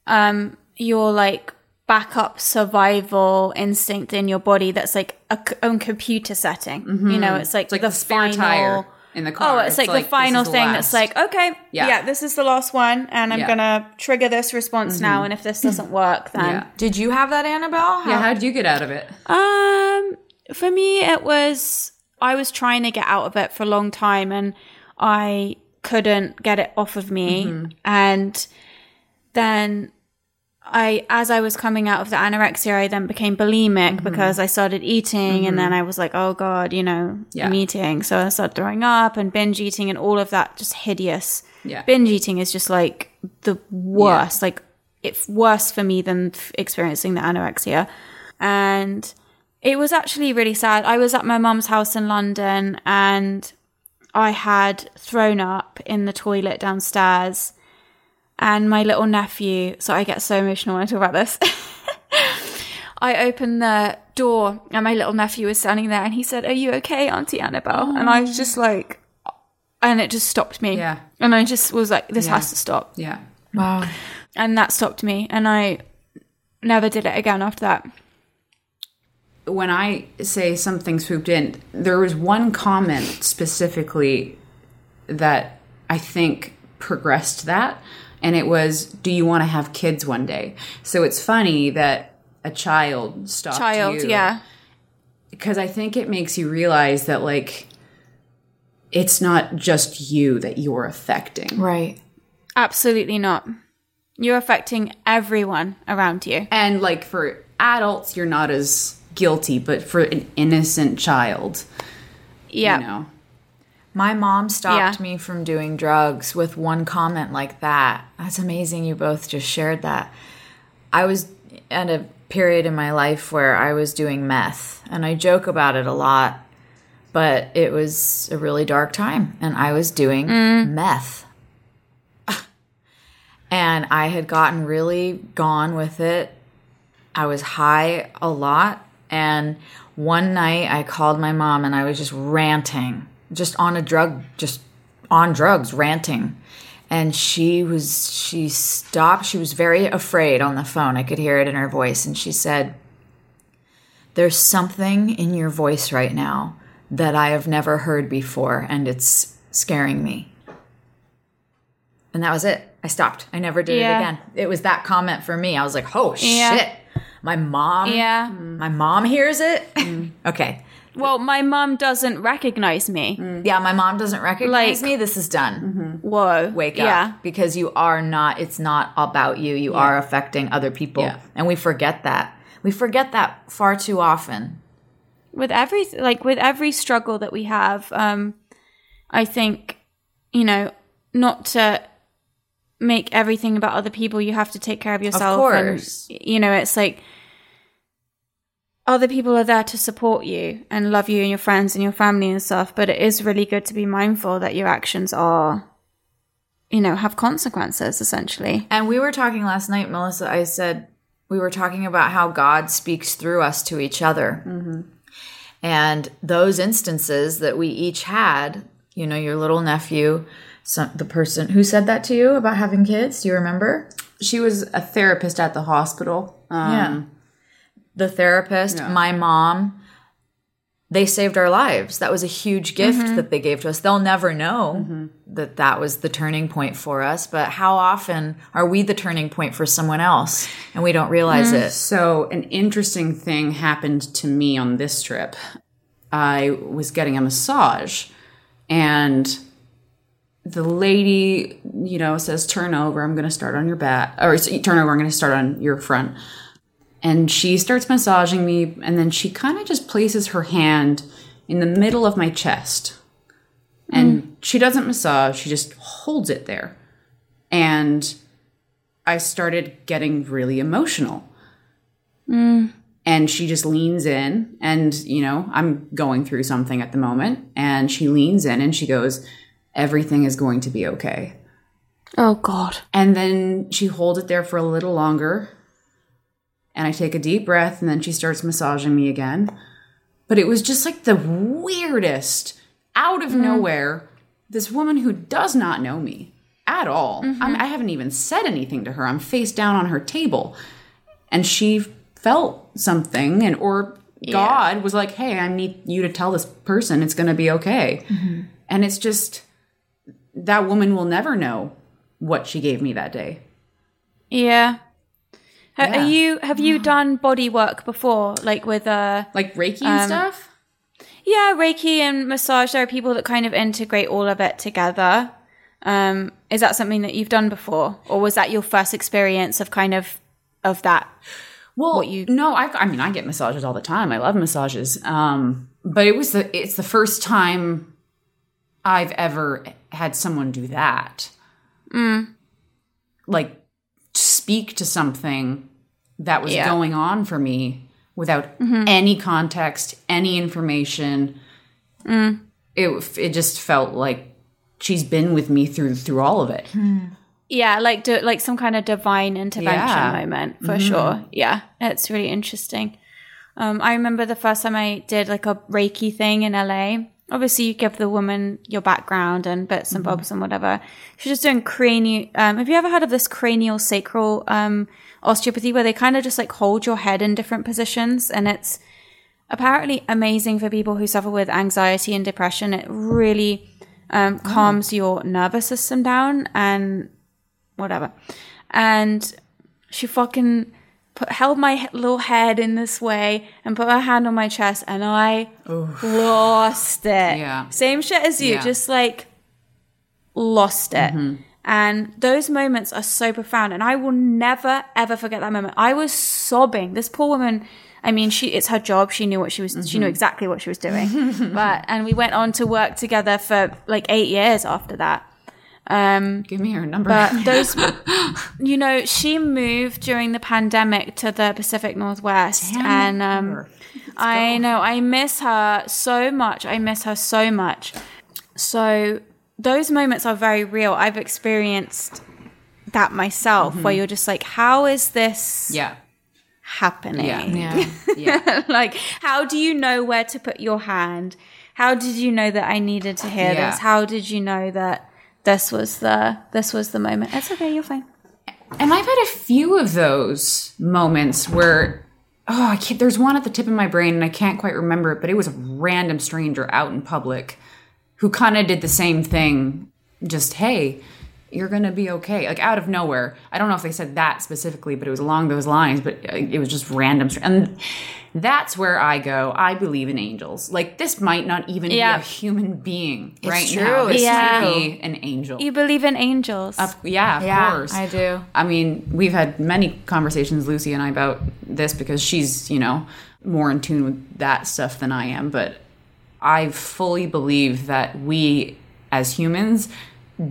um your like backup survival instinct in your body that's like a c- own computer setting. You mm-hmm. know, it's like, It's like the, the, spare final tire in the car. Oh, it's, like, the final is the thing that's like, okay, Yeah. yeah. this is the last one, and I'm Yeah. gonna trigger this response now, and if this doesn't work, then yeah. Did you have that, Annabelle? Yeah, How- how did you get out of it? Um, for me, it was I was trying to get out of it for a long time, and I couldn't get it off of me. And then I, as I was coming out of the anorexia, I then became bulimic mm-hmm. because I started eating, and then mm-hmm. I was like, oh god, you know, Yeah. I'm eating. So I started throwing up and binge eating, and all of that just hideous. Yeah. binge eating is just like the worst. Like it's worse for me than f- experiencing the anorexia. And it was actually really sad. I was at my mum's house in London and I had thrown up in the toilet downstairs. And my little nephew, so I get so emotional when I talk about this. I opened the door and my little nephew was standing there and he said, Are you okay, Auntie Annabelle? And I was oh. just like, and it just stopped me. Yeah. And I just was like, This Yeah. has to stop Yeah. Wow. and that stopped me and i never did it again after that when I say something swooped in, there was one comment specifically that I think progressed that, and it was, "Do you want to have kids one day?" So it's funny that a child stopped child you, yeah because I think it makes you realize that like it's not just you that you're affecting. Right. absolutely not you're affecting everyone around you And like for adults, you're not as guilty, but for an innocent child, yeah you know. My mom stopped Yeah. me from doing drugs with one comment like that. That's amazing you both just shared that. I was at a period in my life where I was doing meth, and I joke about it a lot, but it was a really dark time, and I was doing mm. meth. and I had gotten really gone with it. I was high a lot. And one night I called my mom and I was just ranting, just on a drug, just on drugs, ranting. And she was, she stopped. She was very afraid on the phone. I could hear it in her voice. And she said, There's something in your voice right now that I have never heard before, and it's scaring me. And that was it. I stopped. I never did Yeah. it again. It was that comment for me. I was like, oh Yeah. shit. My mom yeah my mom hears it. Mm. okay. Well my mom doesn't recognize me Yeah, my mom doesn't recognize Like- me. This is done. whoa Wake yeah up. Because you are not, it's not about you. You are affecting other people. Yeah. And we forget that. We forget that far too often. with every like with every struggle that we have um i think you know not to make everything about other people you have to take care of yourself Of course. and you know it's like other people are there to support you and love you and your friends and your family and stuff but it is really good to be mindful that your actions are you know have consequences essentially And we were talking last night, Melissa. I said, we were talking about how God speaks through us to each other. And those instances that we each had, you know, your little nephew, some, the person who said that to you about having kids, do you remember? She was a therapist at the hospital. Um, Yeah. The therapist, my mom, they saved our lives. That was a huge gift mm-hmm. that they gave to us. They'll never know mm-hmm. that that was the turning point for us, but how often are we the turning point for someone else and we don't realize mm-hmm. it? So, an interesting thing happened to me on this trip. I was getting a massage, and the lady, you know, says, Turn over, I'm going to start on your back. Or turn over, I'm going to start on your front. And she starts massaging me, and then she kind of just places her hand in the middle of my chest. And mm. she doesn't massage, she just holds it there. And I started getting really emotional. Mm. And she just leans in, and, you know, I'm going through something at the moment. And she leans in and she goes, Everything is going to be okay. Oh God. And then she holds it there for a little longer. And I take a deep breath, and then she starts massaging me again. But it was just like the weirdest, out of mm-hmm. nowhere, this woman who does not know me at all. I'm, mm-hmm. I haven't even said anything to her. I'm face down on her table. And she felt something, and or God was like, hey, I need you to tell this person it's going to be okay. Mm-hmm. And it's just, that woman will never know what she gave me that day. Yeah. Ha- Yeah. Are you have you done body work before, like with uh Like Reiki and stuff? yeah Reiki and massage? There are people that kind of integrate all of it together. Um, is that something that you've done before, or was that your first experience of kind of of that? Well, what you- no, I, I mean, I get massages all the time. I love massages. Um, but it was the it's the first time I've ever had someone do that. Mm. Like speak to something that was Yeah. going on for me without mm-hmm. any context, any information. Mm. It it just felt like she's been with me through through all of it. Hmm. Yeah, like do, like some kind of divine intervention Yeah. moment for mm-hmm. sure. Yeah, it's really interesting. Um, I remember the first time I did like a Reiki thing in LA. Obviously, you give the woman your background and bits and bobs and whatever. She's just doing cranial. Um, have you ever heard of this cranial sacral um, osteopathy, where they kind of just like hold your head in different positions, and it's apparently amazing for people who suffer with anxiety and depression. It really um, calms your nervous system down and whatever. And she fucking put held my little head in this way and put her hand on my chest, and I lost it. Yeah. Same shit as you, Yeah. just like lost it. Mm-hmm. And those moments are so profound. And I will never, ever forget that moment. I was sobbing. This poor woman, I mean, she, it's her job. She knew what she was, she knew mm-hmm. exactly what she was doing. but, and we went on to work together for like eight years after that. Give me her number. But those, you know, she moved during the pandemic to the Pacific Northwest. and, um, I know, I miss her so much. I miss her so much. So those moments are very real. I've experienced that myself where you're just like, how is this yeah. happening? Yeah. Yeah. Yeah. like, how do you know where to put your hand? How did you know that I needed to hear Yeah. this? How did you know that this was the this was the moment? It's okay, you're fine. And I've had a few of those moments where, oh, I can't, there's one at the tip of my brain and I can't quite remember it, but it was a random stranger out in public who kind of did the same thing. Just, hey, you're going to be okay. Like out of nowhere. I don't know if they said that specifically, but it was along those lines, but uh, it was just random. And that's where I go. I believe in angels. Like this might not even Yeah. be a human being right true. now. This Yeah. might be an angel. You believe in angels. yeah, of Yeah, course. I do. I mean, we've had many conversations, Lucy and I, about this because she's, you know, more in tune with that stuff than I am. But I fully believe that we as humans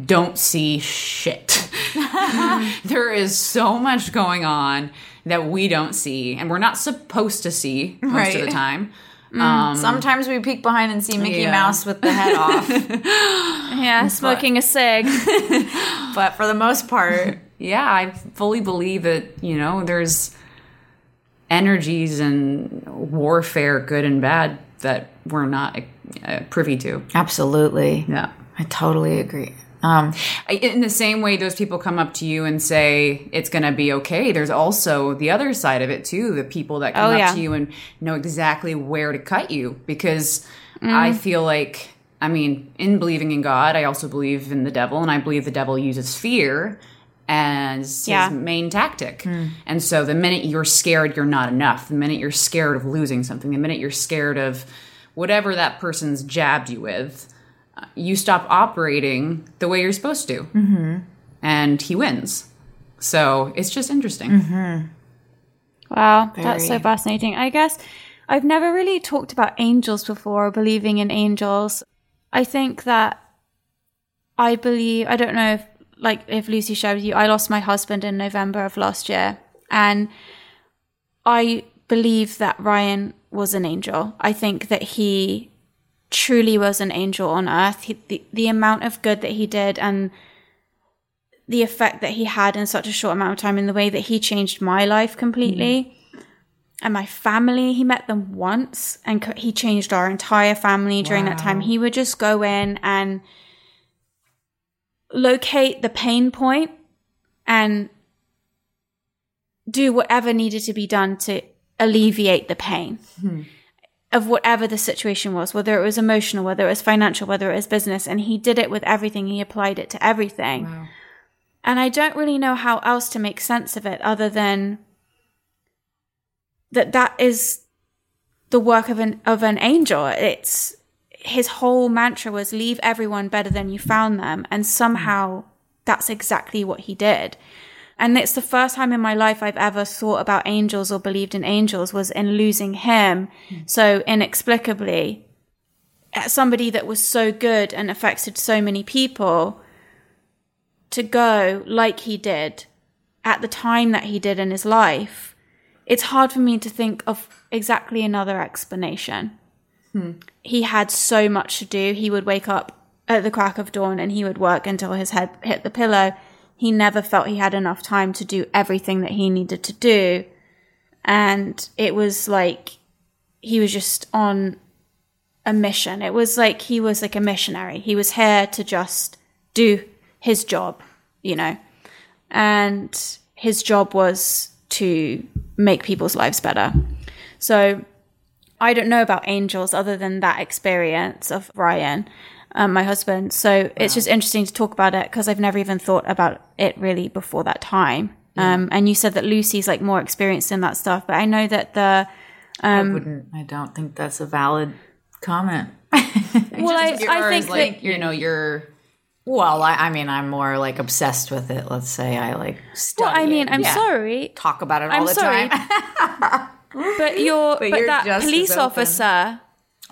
don't see shit. there is so much going on that we don't see and we're not supposed to see most of the time. Sometimes we peek behind and see Mickey Yeah. Mouse with the head off, yeah, smoking a cig. but for the most part, yeah, I fully believe that, you know, there's energies and warfare, good and bad, that we're not uh, privy to. Absolutely. Yeah. I totally agree. Um, I- In the same way, those people come up to you and say it's going to be okay. There's also the other side of it too. The people that come Oh, up to you and know exactly where to cut you. Because I feel like, I mean, in believing in God, I also believe in the devil, and I believe the devil uses fear as Yeah. his main tactic. And so, the minute you're scared, you're not enough. The minute you're scared of losing something, the minute you're scared of whatever that person's jabbed you with, you stop operating the way you're supposed to. Mm-hmm. And he wins. So it's just interesting. Wow, that's so fascinating. I guess I've never really talked about angels before, believing in angels. I think that I believe, I don't know if, like, if Lucy shared with you, I lost my husband in November of last year. And I believe that Ryan was an angel. I think that he truly was an angel on earth. He, the, the amount of good that he did and the effect that he had in such a short amount of time in the way that he changed my life completely. Mm-hmm. And my family he met them once and co- he changed our entire family during that time. He would just go in and locate the pain point and do whatever needed to be done to alleviate the pain hmm. Of whatever the situation was, whether it was emotional, whether it was financial, whether it was business. And he did it with everything. He applied it to everything. And I don't really know how else to make sense of it other than that that is the work of an of an angel. It's his whole mantra was leave everyone better than you found them. And somehow that's exactly what he did. And it's the first time in my life I've ever thought about angels or believed in angels was in losing him hmm. so inexplicably. Uh, somebody that was so good and affected so many people to go like he did at the time that he did in his life, it's hard for me to think of exactly another explanation. Hmm. He had so much to do. He would wake up at the crack of dawn and he would work until his head hit the pillow. He never felt he had enough time to do everything that he needed to do. And it was like he was just on a mission. It was like he was like a missionary. He was here to just do his job, you know. And his job was to make people's lives better. So I don't know about angels other than that experience of Ryan, um, my husband. So it's just interesting to talk about it because I've never even thought about it really before that time. Um, and you said that Lucy's like more experienced in that stuff, but I know that the I wouldn't. I don't think that's a valid comment. well, I, I think like, that you know, you're Well, I, I mean, I'm more like obsessed with it. Let's say I like study. well, I mean, it, I'm Yeah. sorry, talk about it all I'm the sorry. time. but you're but, you're that police officer,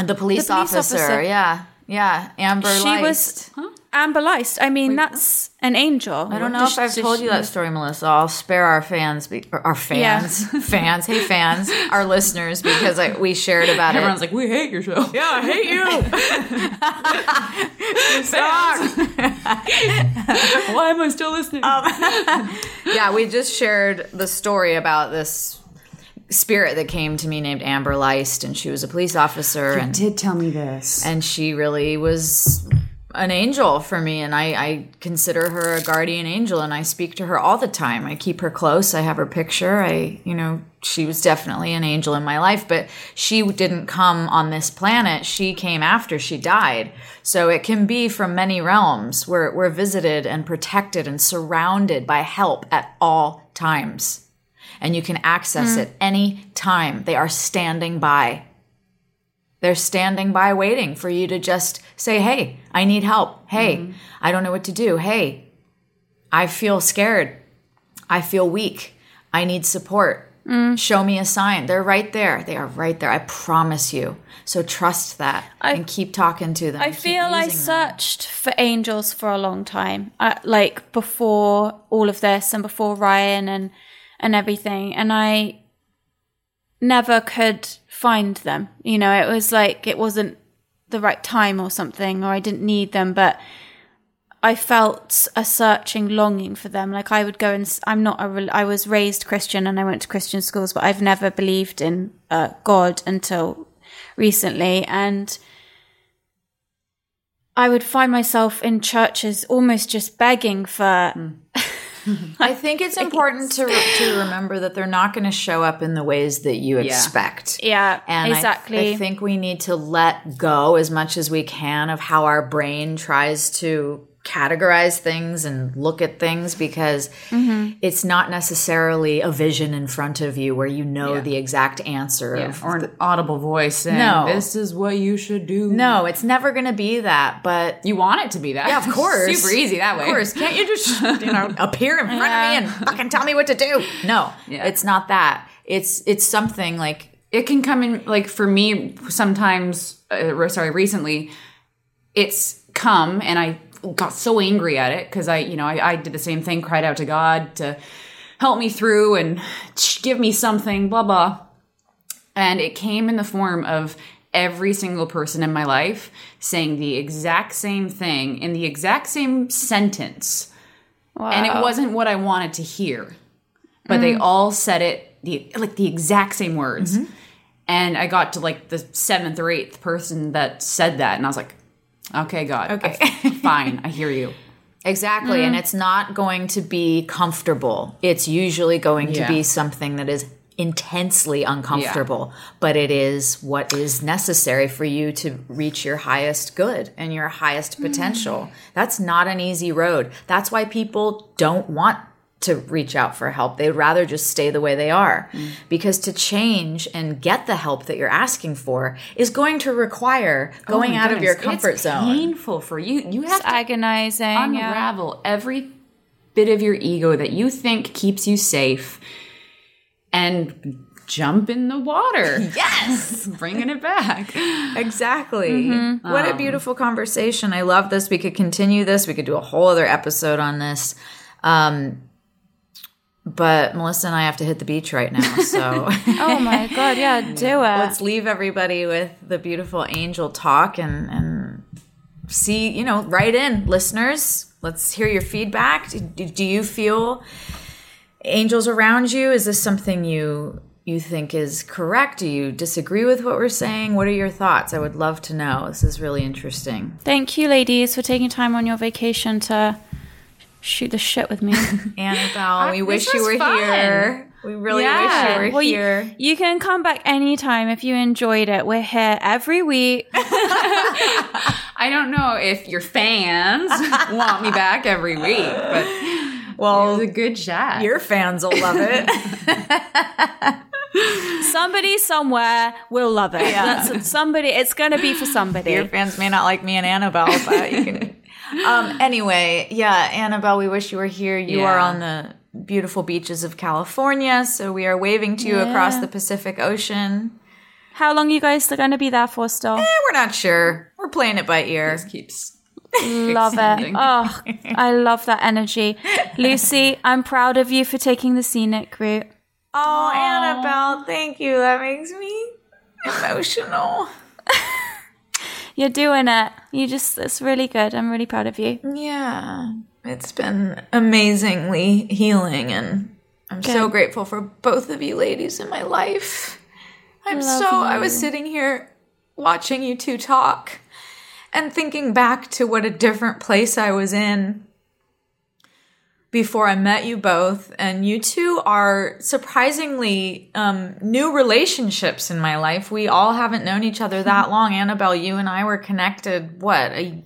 the police, The police officer, officer. yeah, yeah, Amber she Leist. was Amber Leist. I mean, that's an angel. I don't know if I've told you that story, Melissa. I'll spare our fans, be, our fans, fans, hey fans, our listeners, because I, we shared about everyone's it. like, we hate your show. yeah, I hate you. Why am I still listening? Um, yeah, we just shared the story about this spirit that came to me named Amber Leist, and she was a police officer, and did tell me this. and she really was an angel for me and I, I consider her a guardian angel and i speak to her all the time. I keep her close. I have her picture. I you know she was definitely an angel in my life but she didn't come on this planet. She came after she died. So it can be from many realms. We're, we're visited and protected and surrounded by help at all times and you can access it any time they are standing by they're standing by waiting for you to just say, Hey, I need help. Hey, I don't know what to do. Hey, I feel scared. I feel weak. I need support. Show me a sign. They're right there. They are right there. I promise you. So trust that and keep talking to them. I feel I using them. searched for angels for a long time, uh, like before all of this and before Ryan and and everything, and I never could find them. You know, it was like it wasn't the right time or something, or I didn't need them. But I felt a searching longing for them. Like I would go and I'm not a I was raised Christian and I went to Christian schools, but I've never believed in uh, God until recently, and I would find myself in churches almost just begging for. I think it's important to to remember that they're not going to show up in the ways that you expect. Yeah, And I- exactly. I, think we need to let go as much as we can of how our brain tries to categorize things and look at things because Mm-hmm. it's not necessarily a vision in front of you where you know the exact answer of or an audible voice saying, No. "This is what you should do." no it's never going to be that but you want it to be that. Yeah, of course. super easy that way. Of course. Can't you just, you know, appear in front of me and fucking tell me what to do? No, Yeah. it's not that. It's it's something like it can come in like for me sometimes uh, sorry recently it's come and i got so angry at it because i you know I, I did the same thing cried out to god to help me through and give me something blah blah. And it came in the form of every single person in my life saying the exact same thing in the exact same sentence. And it wasn't what i wanted to hear but they mm-hmm. all said it the like the exact same words. Mm-hmm. And i got to like the seventh or eighth person that said that and i was like okay god okay fine i hear you exactly, and mm. it's not going to be comfortable. It's usually going Yeah. to be something that is intensely uncomfortable, but it is what is necessary for you to reach your highest good and your highest potential. Mm. That's not an easy road. That's why people don't want to reach out for help. They'd rather just stay the way they are. Mm. Because to change and get the help that you're asking for is going to require oh going Oh out of your goodness, comfort it's zone. painful for you you have to agonizing. yeah. unravel every bit of your ego that you think keeps you safe and jump in the water Yes. bringing it back Exactly. Mm-hmm. What a um, beautiful conversation. I love this. We could continue this. We could do a whole other episode on this. Um, but Melissa and I have to hit the beach right now. So Oh my god, yeah, do it. let's leave everybody with the beautiful angel talk and, and see, you know, write in, listeners. Let's hear your feedback. Do, do you feel angels around you? Is this something you you think is correct? Do you disagree with what we're saying? What are your thoughts? I would love to know. This is really interesting. Thank you, ladies, for taking time on your vacation to shoot the shit with me. Annabelle, we wish you were fun. here. We really wish you were Well, here. You, can come back anytime if you enjoyed it. We're here every week. I don't know if your fans want me back every week, but well, it was a good chat. your fans will love it. Somebody somewhere will love it. That's somebody. It's going to be for somebody. Your fans may not like me and Annabelle, but you can. Um, anyway, yeah, Annabelle, we wish you were here. You are on the beautiful beaches of California, so we are waving to you across the Pacific Ocean. How long you guys are going to be there for still? Eh, we're not sure. We're playing it by ear. This keeps love it. Oh, I love that energy. Lucy, I'm proud of you for taking the scenic route. Oh, Annabelle, thank you. That makes me emotional. You're doing it. You just, it's really good. I'm really proud of you. Yeah, it's been amazingly healing, and I'm so grateful for both of you ladies in my life. I'm Love so, I was sitting here watching you two talk and thinking back to what a different place I was in before I met you both. And you two are surprisingly um, new relationships in my life. We all haven't known each other that mm-hmm. long. Annabelle, you and I were connected, what, a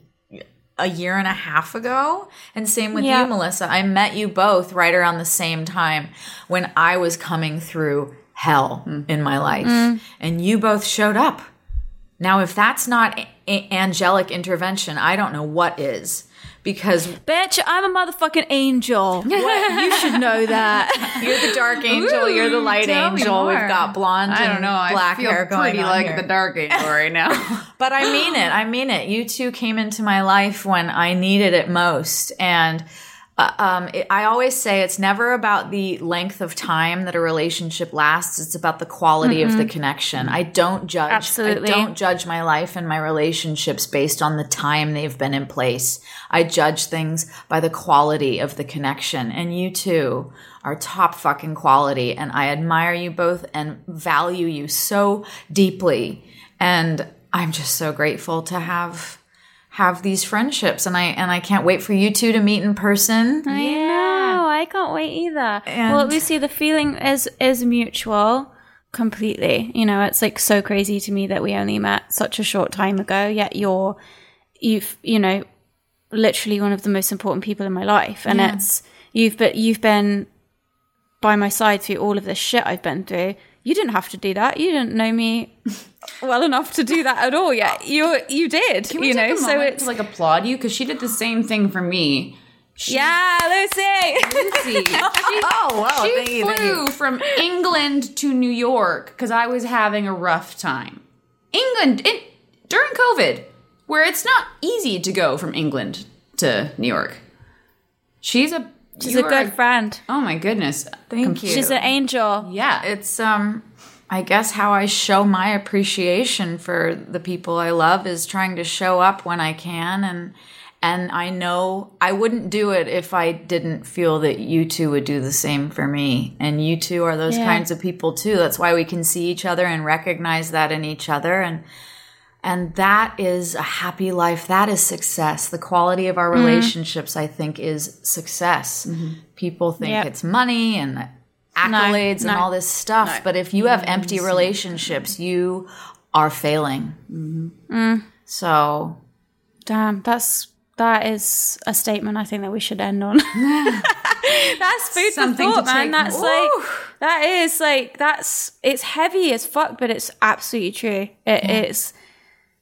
a year and a half ago. And same with Yeah. you, Melissa. I met you both right around the same time when I was coming through hell mm. in my life. Mm. And you both showed up. Now, if that's not a- angelic intervention, I don't know what is. Because Bitch, I'm a motherfucking angel. What? You should know that. you're the dark angel, you're the light angel. We've got blonde I don't know. black I feel hair going pretty like here. the dark angel right now. But I mean it. I mean it. You two came into my life when I needed it most. And Uh, um, it, I always say it's never about the length of time that a relationship lasts. It's about the quality of the connection. I don't judge. Absolutely. I don't judge my life and my relationships based on the time they've been in place. I judge things by the quality of the connection. And you too are top fucking quality. And I admire you both and value you so deeply. And I'm just so grateful to have have these friendships and I and I can't wait for you two to meet in person. I know. I can't wait either. And- well, Lucy, the feeling is is mutual completely. You know, it's like so crazy to me that we only met such a short time ago. Yet you're, you've, you know, literally one of the most important people in my life, and it's you've but you've been by my side through all of this shit I've been through. You didn't have to do that. You didn't know me well enough to do that at all yet. You you did. Can we you take know, a so it's to like applaud you because she did the same thing for me. She, yeah, Lucy. Lucy, she, Oh wow, she thank you, thank flew you. from England to New York because I was having a rough time. England in, during COVID, where it's not easy to go from England to New York. She's a She's a are good friend. Oh my goodness! Thank you. She's an angel. Yeah, It's um I guess how I show my appreciation for the people I love is trying to show up when I can and and I know I wouldn't do it if I didn't feel that you two would do the same for me. And you two are those Yeah. kinds of people too. That's why we can see each other and recognize that in each other and and that is a happy life. That is success. The quality of our Mm-hmm. relationships, I think, is success. People think Yep. it's money and accolades and no. all this stuff. But if you have empty relationships, you are failing. Mm-hmm. So Damn, that's that is a statement I think that we should end on. that's food Something for thought, man. take- That's like that is like that's it's heavy as fuck, but it's absolutely true. It is.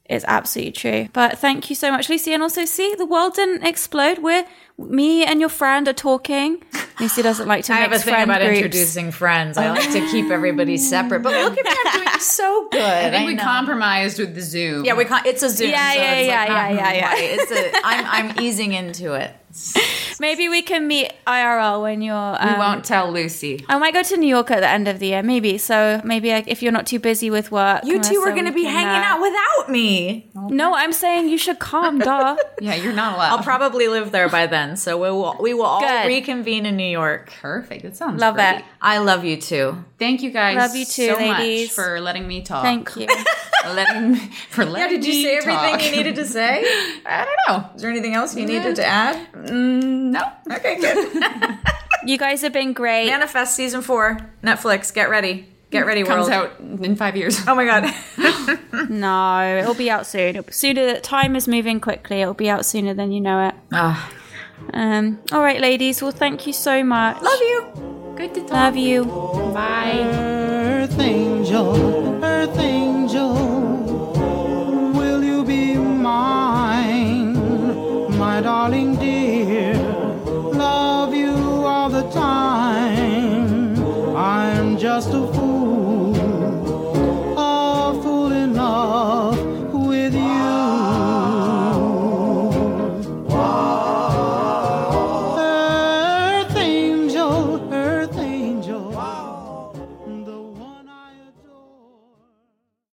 It's absolutely true. But thank you so much, Lucy. And also, see, the world didn't explode. We're me and your friend are talking. Lucy doesn't like to I have a mix thing friend about groups. introducing friends. I like to keep everybody separate. But look at me, I'm doing so good. I think we know. compromised with the Zoom. Yeah, we con- it's a Zoom. Yeah, so yeah, it's yeah, like not yeah, yeah, yeah. It's a. I'm I'm easing into it. Maybe we can meet IRL when you're. we Um, won't tell Lucy. I might go to New York at the end of the year, maybe. So maybe like, if you're not too busy with work, You two are going to be hanging uh, out without me. No, I'm saying you should come, duh. Yeah, you're not allowed. I'll probably live there by then, so we will we will all Good. reconvene in New York. Perfect. That sounds Love great. it. I love you too. Thank you guys. Love you too, so ladies. much for letting me talk. Thank you. letting for letting Did you me say everything you needed to say? I don't know. Is there anything else you needed to add? No. Okay, good. You guys have been great. Manifest season four, Netflix. Get ready. Get ready, Comes world. out in five years. Oh my god. No, it'll be out soon. It'll, sooner, time is moving quickly. It'll be out sooner than you know it. Ah, Um, all right, ladies. Well, thank you so much. love you. Good to. Love you. Bye. Earth angel, earth angel, will you be mine, my darling dear? Love you all the time. I'm just a fool